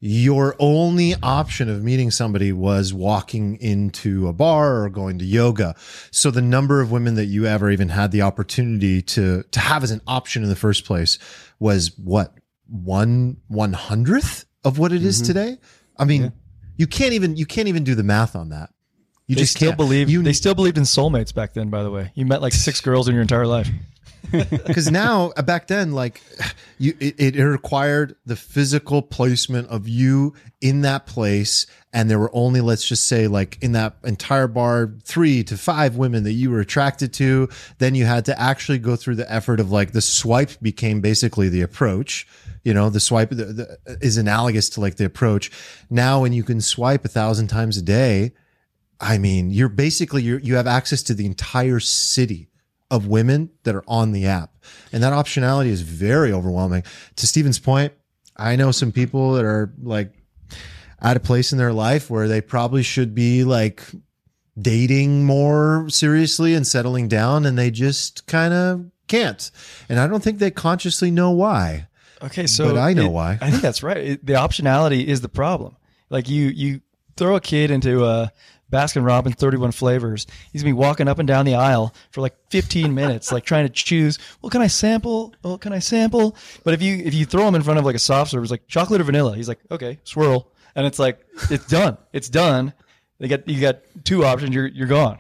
Your only option of meeting somebody was walking into a bar or going to yoga. So the number of women that you ever even had the opportunity to to have as an option in the first place was what one one hundredth of what it is mm-hmm. today. I mean, You can't even you can't even do the math on that. You They just still can't. believe you they still believed in soulmates back then. By the way, you met like six girls in your entire life. because now uh, back then like you it, it required the physical placement of you in that place and there were only let's just say like in that entire bar three to five women that you were attracted to. Then you had to actually go through the effort of like the swipe became basically the approach. You know the swipe the, the, is analogous to like the approach. Now when you can swipe a thousand times a day i mean you're basically you you have access to the entire city of women that are on the app. And that optionality is very overwhelming. To Stephen's point, I know some people that are like at a place in their life where they probably should be like dating more seriously and settling down and they just kind of can't. And I don't think they consciously know why. Okay, so But I know it- why. I think that's right. It- the optionality is the problem. Like you, you throw a kid into a Baskin Robbins 31 flavors. He's gonna be walking up and down the aisle for like 15 minutes, like trying to choose. Well, can I sample? Well, can I sample? But if you if you throw him in front of like a soft serve, it's like chocolate or vanilla. He's like, okay, swirl, and it's like it's done. It's done. They get you got two options. You're you're gone.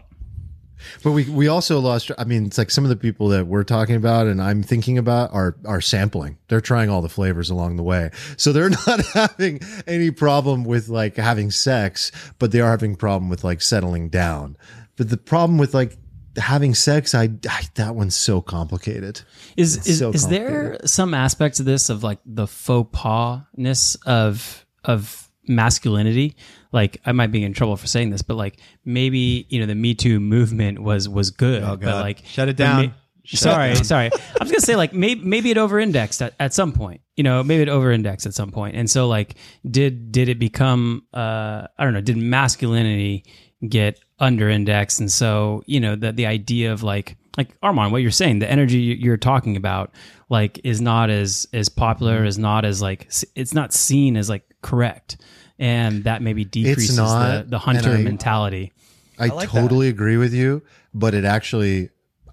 But we we also lost. I mean, it's like some of the people that we're talking about and I'm thinking about are are sampling. They're trying all the flavors along the way, so they're not having any problem with like having sex, but they are having problem with like settling down. But the problem with like having sex, I, I that one's so complicated. Is It's is, so is there some aspects of this of like the faux pas-ness of of masculinity? Like I might be in trouble for saying this, but like maybe you know the Me Too movement was was good, Oh, but like Shut it down. ma- Shut sorry, it down. sorry. I was gonna say like maybe maybe it over-indexed at, at some point. You know, maybe it over-indexed at some point, and so like did did it become uh I don't know? Did masculinity get under-indexed, and so you know the the idea of like like Arman, what you're saying, the energy you- you're talking about, like is not as as popular, is not as like it's not seen as like correct, and that maybe decreases not, the the hunter I- mentality. I, like that. totally agree with you, but it actually,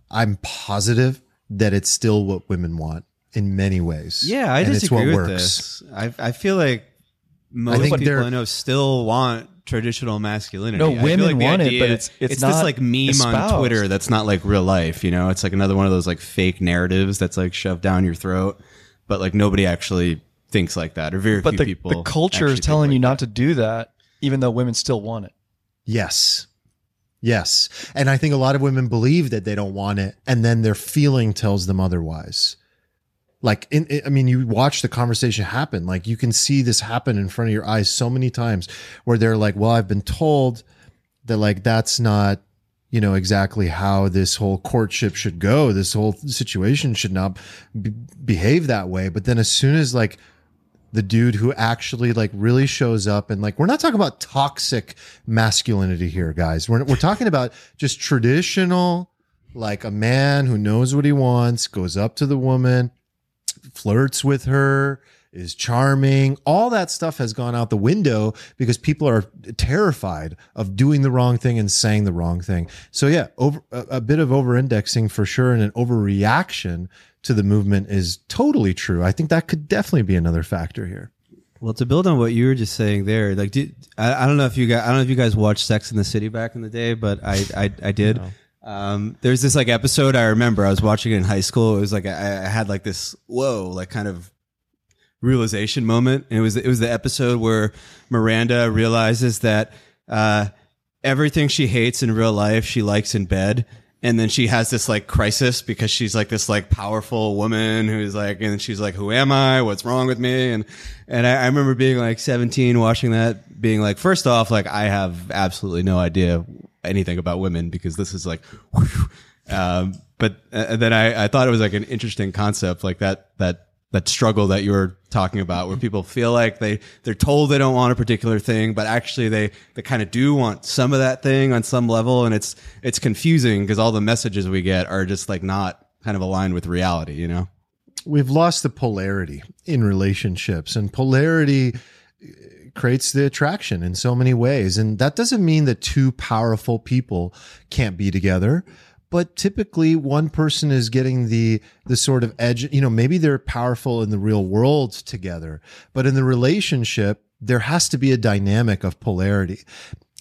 I'm positive that it's still what women want in many ways. Yeah, I And it's disagree what with this. I I feel like most think people I know still want traditional masculinity. No, women like the want it, but it's- it's this not like meme espoused. on Twitter that's not like real life. You know, it's like another one of those like fake narratives that's like shoved down your throat, but like nobody actually thinks like that, or very But few the, people. the culture is telling like you that. not to do that, even though women still want it. Yes. Yes. And I think a lot of women believe that they don't want it and then their feeling tells them otherwise. Like in, I mean you watch the conversation happen. Like you can see this happen in front of your eyes so many times where they're like, "Well, I've been told that like that's not you know exactly how this whole courtship should go. This whole situation should not be- behave that way." But then as soon as like the dude who actually like really shows up and like we're not talking about toxic masculinity here guys. We're, we're talking about just traditional like a man who knows what he wants goes up to the woman flirts with her is charming. All that stuff has gone out the window because people are terrified of doing the wrong thing and saying the wrong thing. So yeah over a, a bit of over indexing for sure and an overreaction to the movement is totally true i think that could definitely be another factor here Well, to build on what you were just saying there, like, did, I, I don't know if you guys, I don't know if you guys watched Sex in the City back in the day, but I, I, I did. Um, there's this like episode I remember I was watching it in high school. It was like I, I had like this whoa, like kind of realization moment. And it was it was the episode where Miranda realizes that uh, everything she hates in real life she likes in bed. And then she has this like crisis because she's like this like powerful woman who's like, and she's like, who am I? What's wrong with me? And, and I, I remember being like 17 watching that being like, first off, like I have absolutely no idea anything about women because this is like, um, but uh, then I, I thought it was like an interesting concept, like that, that, that struggle that you were talking about where people feel like they, they're told they don't want a particular thing, but actually they, they kind of do want some of that thing on some level. And it's, it's confusing because all the messages we get are just like not kind of aligned with reality, you know? we've lost the polarity in relationships and polarity uh, creates the attraction in so many ways and that doesn't mean that two powerful people can't be together but typically one person is getting the the sort of edge you know maybe they're powerful in the real world together but in the relationship there has to be a dynamic of polarity.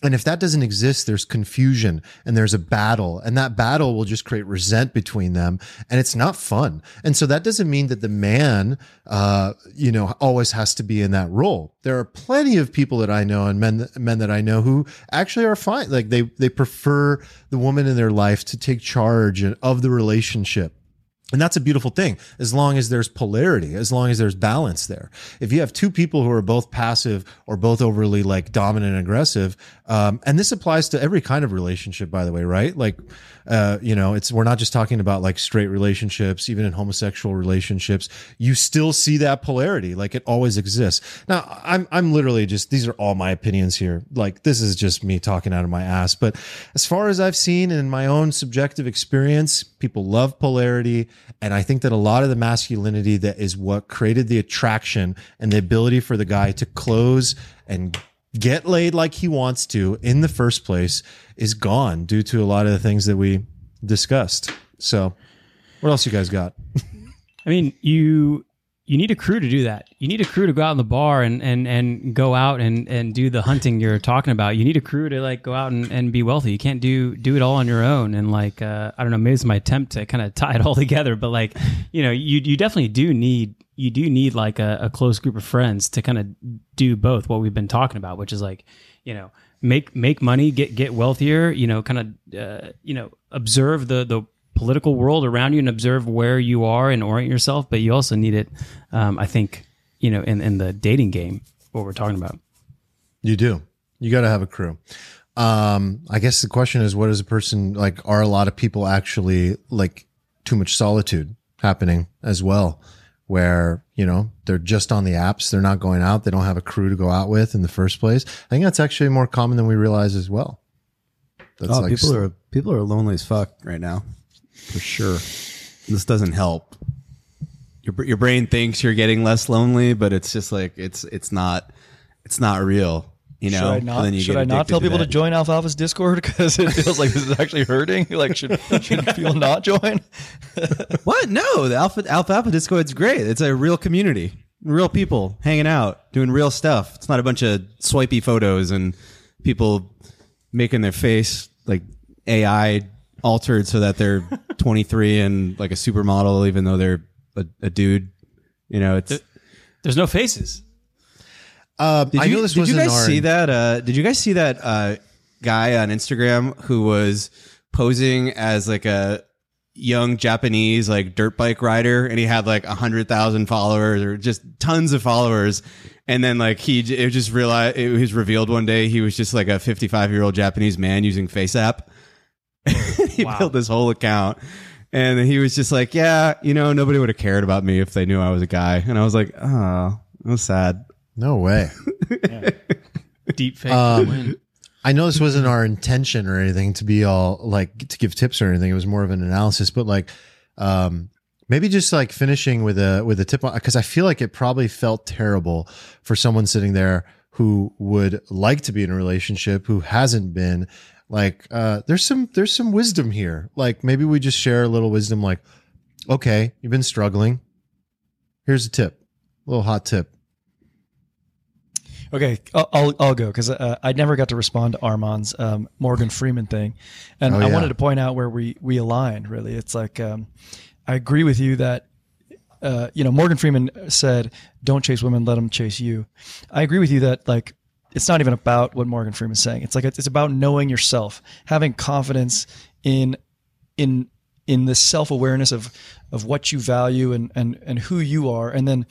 And if that doesn't exist, there's confusion and there's a battle and that battle will just create resent between them and it's not fun. And so that doesn't mean that the man, uh, you know, always has to be in that role. There are plenty of people that I know and men, men that I know who actually are fine. Like they, they prefer the woman in their life to take charge of the relationship. And that's a beautiful thing as long as there's polarity, as long as there's balance there. If you have two people who are both passive or both overly like dominant and aggressive, um, and this applies to every kind of relationship, by the way, right? Like, uh, you know, it's, we're not just talking about like straight relationships, even in homosexual relationships, you still see that polarity. Like it always exists. Now I'm, I'm literally just, these are all my opinions here. Like this is just me talking out of my ass. But as far as I've seen in my own subjective experience, people love polarity. And I think that a lot of the masculinity that is what created the attraction and the ability for the guy to close and get laid like he wants to in the first place is gone due to a lot of the things that we discussed. So, what else you guys got? I mean, you you need a crew to do that. You need a crew to go out in the bar and and and go out and and do the hunting you're talking about. You need a crew to like go out and, and be wealthy. You can't do do it all on your own. And like uh, I don't know, maybe it's my attempt to kind of tie it all together. But like you know, you you definitely do need you do need like a, a close group of friends to kind of do both what we've been talking about, which is like you know make make money, get get wealthier. You know, kind of uh, you know observe the the political world around you and observe where you are and orient yourself. But you also need it, um, I think, you know, in in the dating game, what we're talking about. You do. You got to have a crew. Um, I guess the question is, what is a person like? Are a lot of people actually like too much solitude happening as well? Where, you know, they're just on the apps. They're not going out. They don't have a crew to go out with in the first place. I think that's actually more common than we realize as well. That's oh, like people are, people are lonely as fuck right now. For sure. This doesn't help. Your, your brain thinks you're getting less lonely, but it's just like, it's, it's not, it's not real. You know, should I not, should I not tell people to, to join Alfalfa's Discord because it feels like this is actually hurting? Like, should, should people not join? what? No, the Alpha Alfalfa Discord's great. It's a real community, real people hanging out, doing real stuff. It's not a bunch of swipey photos and people making their face like AI altered so that they're 23 and like a supermodel, even though they're a, a dude. You know, it's there's no faces. Uh, did you, did you guys see that? Uh, did you guys see that uh, guy on Instagram who was posing as like a young Japanese like dirt bike rider, and he had like a hundred thousand followers or just tons of followers, and then like he it just realized it was revealed one day he was just like a fifty five year old Japanese man using FaceApp. he wow. built this whole account. And he was just like, yeah, you know, nobody would have cared about me if they knew I was a guy. And I was like, oh, that was sad. No way. yeah. Deep fake. Um, I know this wasn't our intention or anything to be all like to give tips or anything. It was more of an analysis, but like, um, maybe just like finishing with a with a tip because I feel like it probably felt terrible for someone sitting there who would like to be in a relationship who hasn't been like uh there's some there's some wisdom here like maybe we just share a little wisdom like okay you've been struggling here's a tip a little hot tip Okay, I'll I'll go because uh, I never got to respond to Arman's um, Morgan Freeman thing, and oh, yeah. I wanted to point out where we we aligned. Really, it's like um, I agree with you that uh, you know Morgan Freeman said, "Don't chase women, let them chase you." I agree with you that like it's not even about what Morgan Freeman's saying. It's like it's about knowing yourself, having confidence in in in the self awareness of of what you value and and and who you are, and then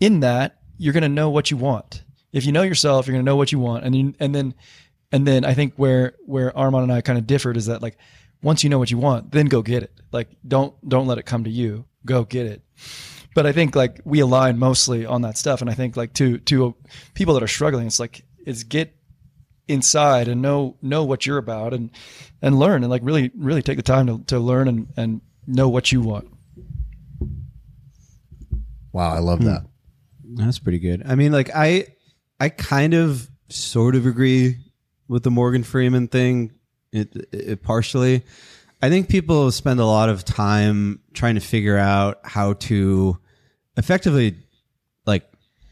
in that you're going to know what you want if you know yourself, you're going to know what you want. And you, and then, and then I think where, where Arman and I kind of differed is that like, once you know what you want, then go get it. Like, don't, don't let it come to you. Go get it. But I think like we align mostly on that stuff. And I think like to, to people that are struggling, it's like, it's get inside and know, know what you're about and, and learn and like really, really take the time to, to learn and, and know what you want. Wow. I love hmm. that. That's pretty good. I mean, like I, I kind of sort of agree with the Morgan Freeman thing, it, it, partially. I think people spend a lot of time trying to figure out how to effectively like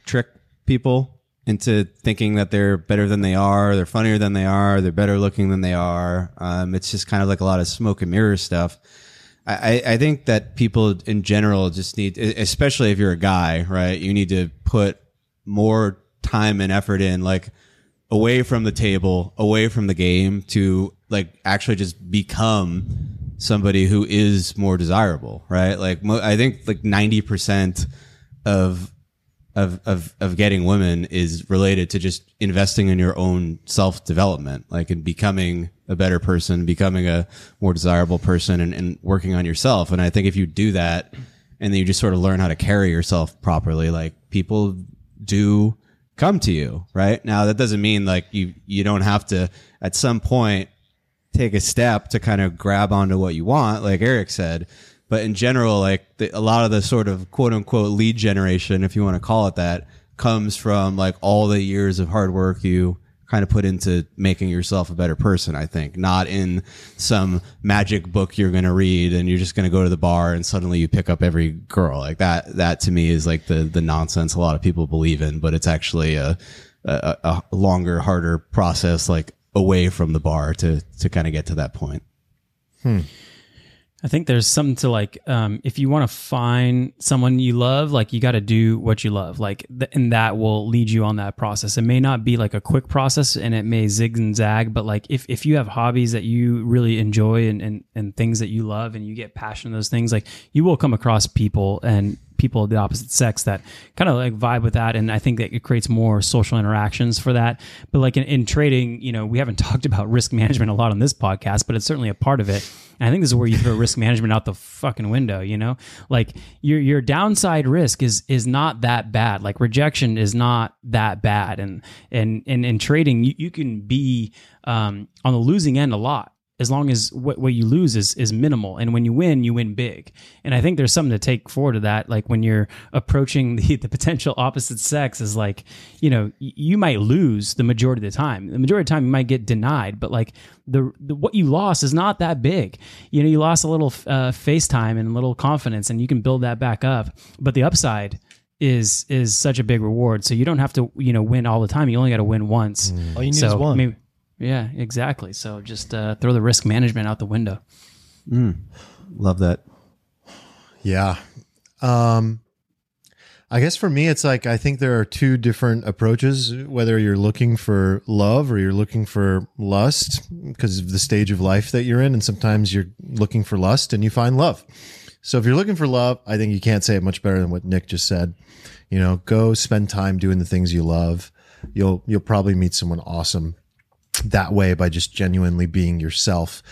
trick people into thinking that they're better than they are, they're funnier than they are, they're better looking than they are. Um, it's just kind of like a lot of smoke and mirror stuff. I, I think that people in general just need, especially if you're a guy, right? You need to put more time and effort in, like away from the table, away from the game to like actually just become somebody who is more desirable, right? Like I think like 90% of of, of, of getting women is related to just investing in your own self development, like in becoming a better person, becoming a more desirable person and, and working on yourself. And I think if you do that and then you just sort of learn how to carry yourself properly, like people do come to you, right? Now that doesn't mean like you, you don't have to at some point take a step to kind of grab onto what you want, like Eric said but in general, like the, a lot of the sort of quote unquote lead generation, if you want to call it that, comes from like all the years of hard work you kind of put into making yourself a better person, I think, not in some magic book you're going to read and you're just going to go to the bar and suddenly you pick up every girl like that. That to me is like the, the nonsense a lot of people believe in, but it's actually a, a, a longer, harder process, like away from the bar to, to kind of get to that point. Hmm. I think there's something to like, um, if you want to find someone you love, like you got to do what you love, like, th- and that will lead you on that process. It may not be like a quick process and it may zig and zag, but like if, if you have hobbies that you really enjoy and, and, and things that you love and you get passionate those things, like you will come across people and people of the opposite sex that kind of like vibe with that. And I think that it creates more social interactions for that. But like in, in trading, you know, we haven't talked about risk management a lot on this podcast, but it's certainly a part of it. And I think this is where you throw risk management out the fucking window, you know? Like your your downside risk is is not that bad. Like rejection is not that bad. And and and in trading, you, you can be um, on the losing end a lot as long as what, what you lose is is minimal. And when you win you win big. And i think there's something to take forward to that. Like when you're approaching the, the potential opposite sex is like you know you might lose the majority of the time. The majority of the time you might get denied. But like the, the what you lost is not that big. You know you lost a little uh, face time and a little confidence and you can build that back up. But the upside is is such a big reward. So you don't have to you know win all the time. You only got to win once. Mm. All you need so is one. maybe- yeah, exactly. So just uh, throw the risk management out the window. Love that. Yeah. Um, I guess for me, it's like I think there are two different approaches, whether you're looking for love or you're looking for lust because of the stage of life that you're in. And sometimes you're looking for lust and you find love. So if you're looking for love, I think you can't say it much better than what Nick just said. You know, go spend time doing the things you love. You'll, you'll probably meet someone awesome that way by just genuinely being yourself.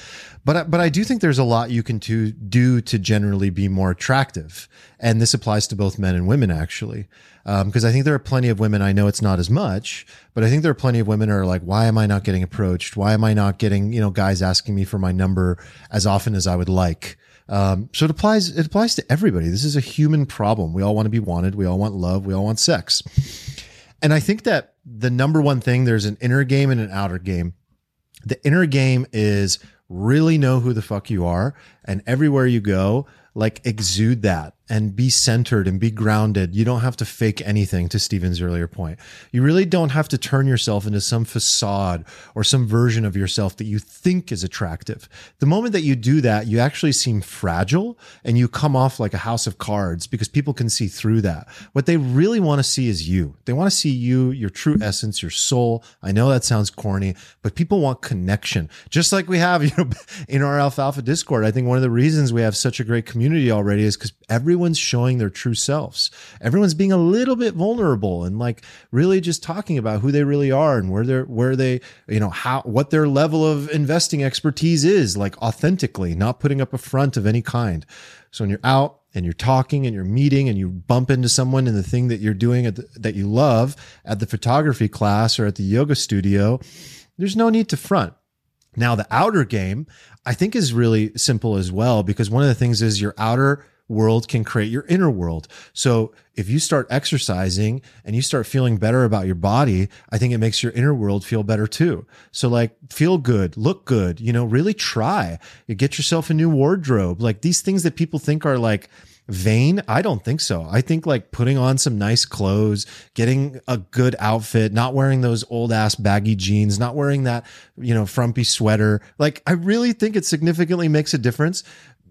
But but I do think there's a lot you can to do to generally be more attractive, and this applies to both men and women actually, because I think there are plenty of women. I know it's not as much, but I think there are plenty of women who are like, why am I not getting approached? Why am I not getting you know guys asking me for my number as often as I would like? Um, so it applies. It applies to everybody. This is a human problem. We all want to be wanted. We all want love. We all want sex. And I think that the number one thing, there's an inner game and an outer game. The inner game is really know who the fuck you are. And everywhere you go, like exude that and be centered and be grounded. You don't have to fake anything to Stephen's earlier point. You really don't have to turn yourself into some facade or some version of yourself that you think is attractive. The moment that you do that, you actually seem fragile and you come off like a house of cards because people can see through that. What they really want to see is you. They want to see you, your true essence, your soul. I know that sounds corny, but people want connection. Just like we have, you know, in our Alfalfa Discord. I think one of the reasons we have such a great community already is because everyone's showing their true selves. Everyone's being a little bit vulnerable and like really just talking about who they really are and where they're where they, you know, how what their level of investing expertise is, like authentically, not putting up a front of any kind. So when you're out and you're talking and you're meeting and you bump into someone in the thing that you're doing the, that you love at the photography class or at the yoga studio, there's no need to front. Now, the outer game, I think, is really simple as well, because one of the things is your outer world can create your inner world. So if you start exercising and you start feeling better about your body, I think it makes your inner world feel better too. So like feel good, look good, you know, really try. You get yourself a new wardrobe. Like these things that people think are like vain? I don't think so. I think like putting on some nice clothes, getting a good outfit, not wearing those old ass baggy jeans, not wearing that, you know, frumpy sweater. Like I really think it significantly makes a difference.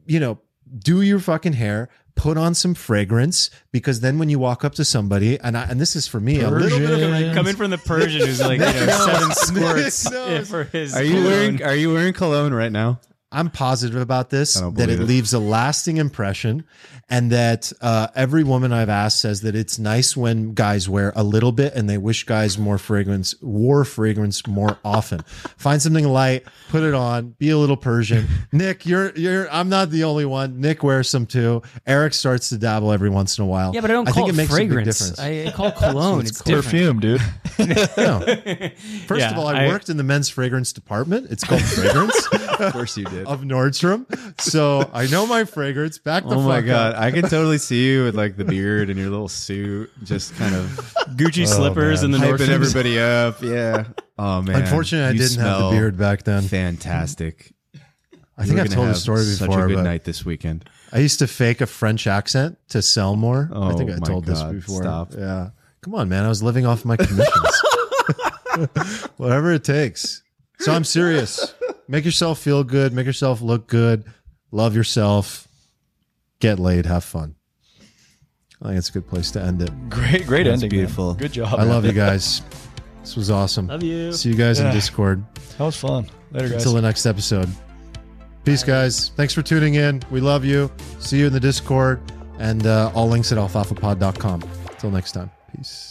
You know, do your fucking hair, put on some fragrance because then when you walk up to somebody and I, and this is for me a little bit of a Coming from the Persian who's like, you know, seven squirts No. for his. Are you cologne. wearing Are you wearing cologne right now? I'm positive about this that it, it. leaves a lasting impression, and that uh, every woman I've asked says that it's nice when guys wear a little bit, and they wish guys more fragrance wore fragrance more often. Find something light, put it on, be a little Persian. Nick, you're you're. I'm not the only one. Nick wears some too. Eric starts to dabble every once in a while. Yeah, but I don't I call think it it makes a big fragrance. difference. I, I call it cologne. it's different. Perfume, dude. No. First Yeah, of all, I, I- worked in the men's fragrance department. It's called fragrance Of course you did. Of Nordstrom, so I know my fragrance. Back the Oh my god, up. I can totally see you with like the beard and your little suit, just kind of Gucci oh, slippers and the hyping Nordstrom's. everybody up. Yeah. Oh man. Unfortunately, I You didn't have the beard back then. Fantastic. I think I've told the have story Such a good but night this weekend. I used to fake a French accent to sell more. I Oh think I my told God, this before. stop. Yeah. Come on, man. I was living off my commissions. Whatever it takes. So I'm serious. Make yourself feel good. Make yourself look good. Love yourself. Get laid. Have fun. I think it's a good place to end it. Great, great That's ending. man. beautiful. Good job. I man. love you guys. This was awesome. Love you. See you guys in Discord. That was fun. Later, guys. Until the next episode. Peace, guys. Thanks for tuning in. We love you. See you in the Discord and uh, all links at alfalfapod.com. Until next time. Peace.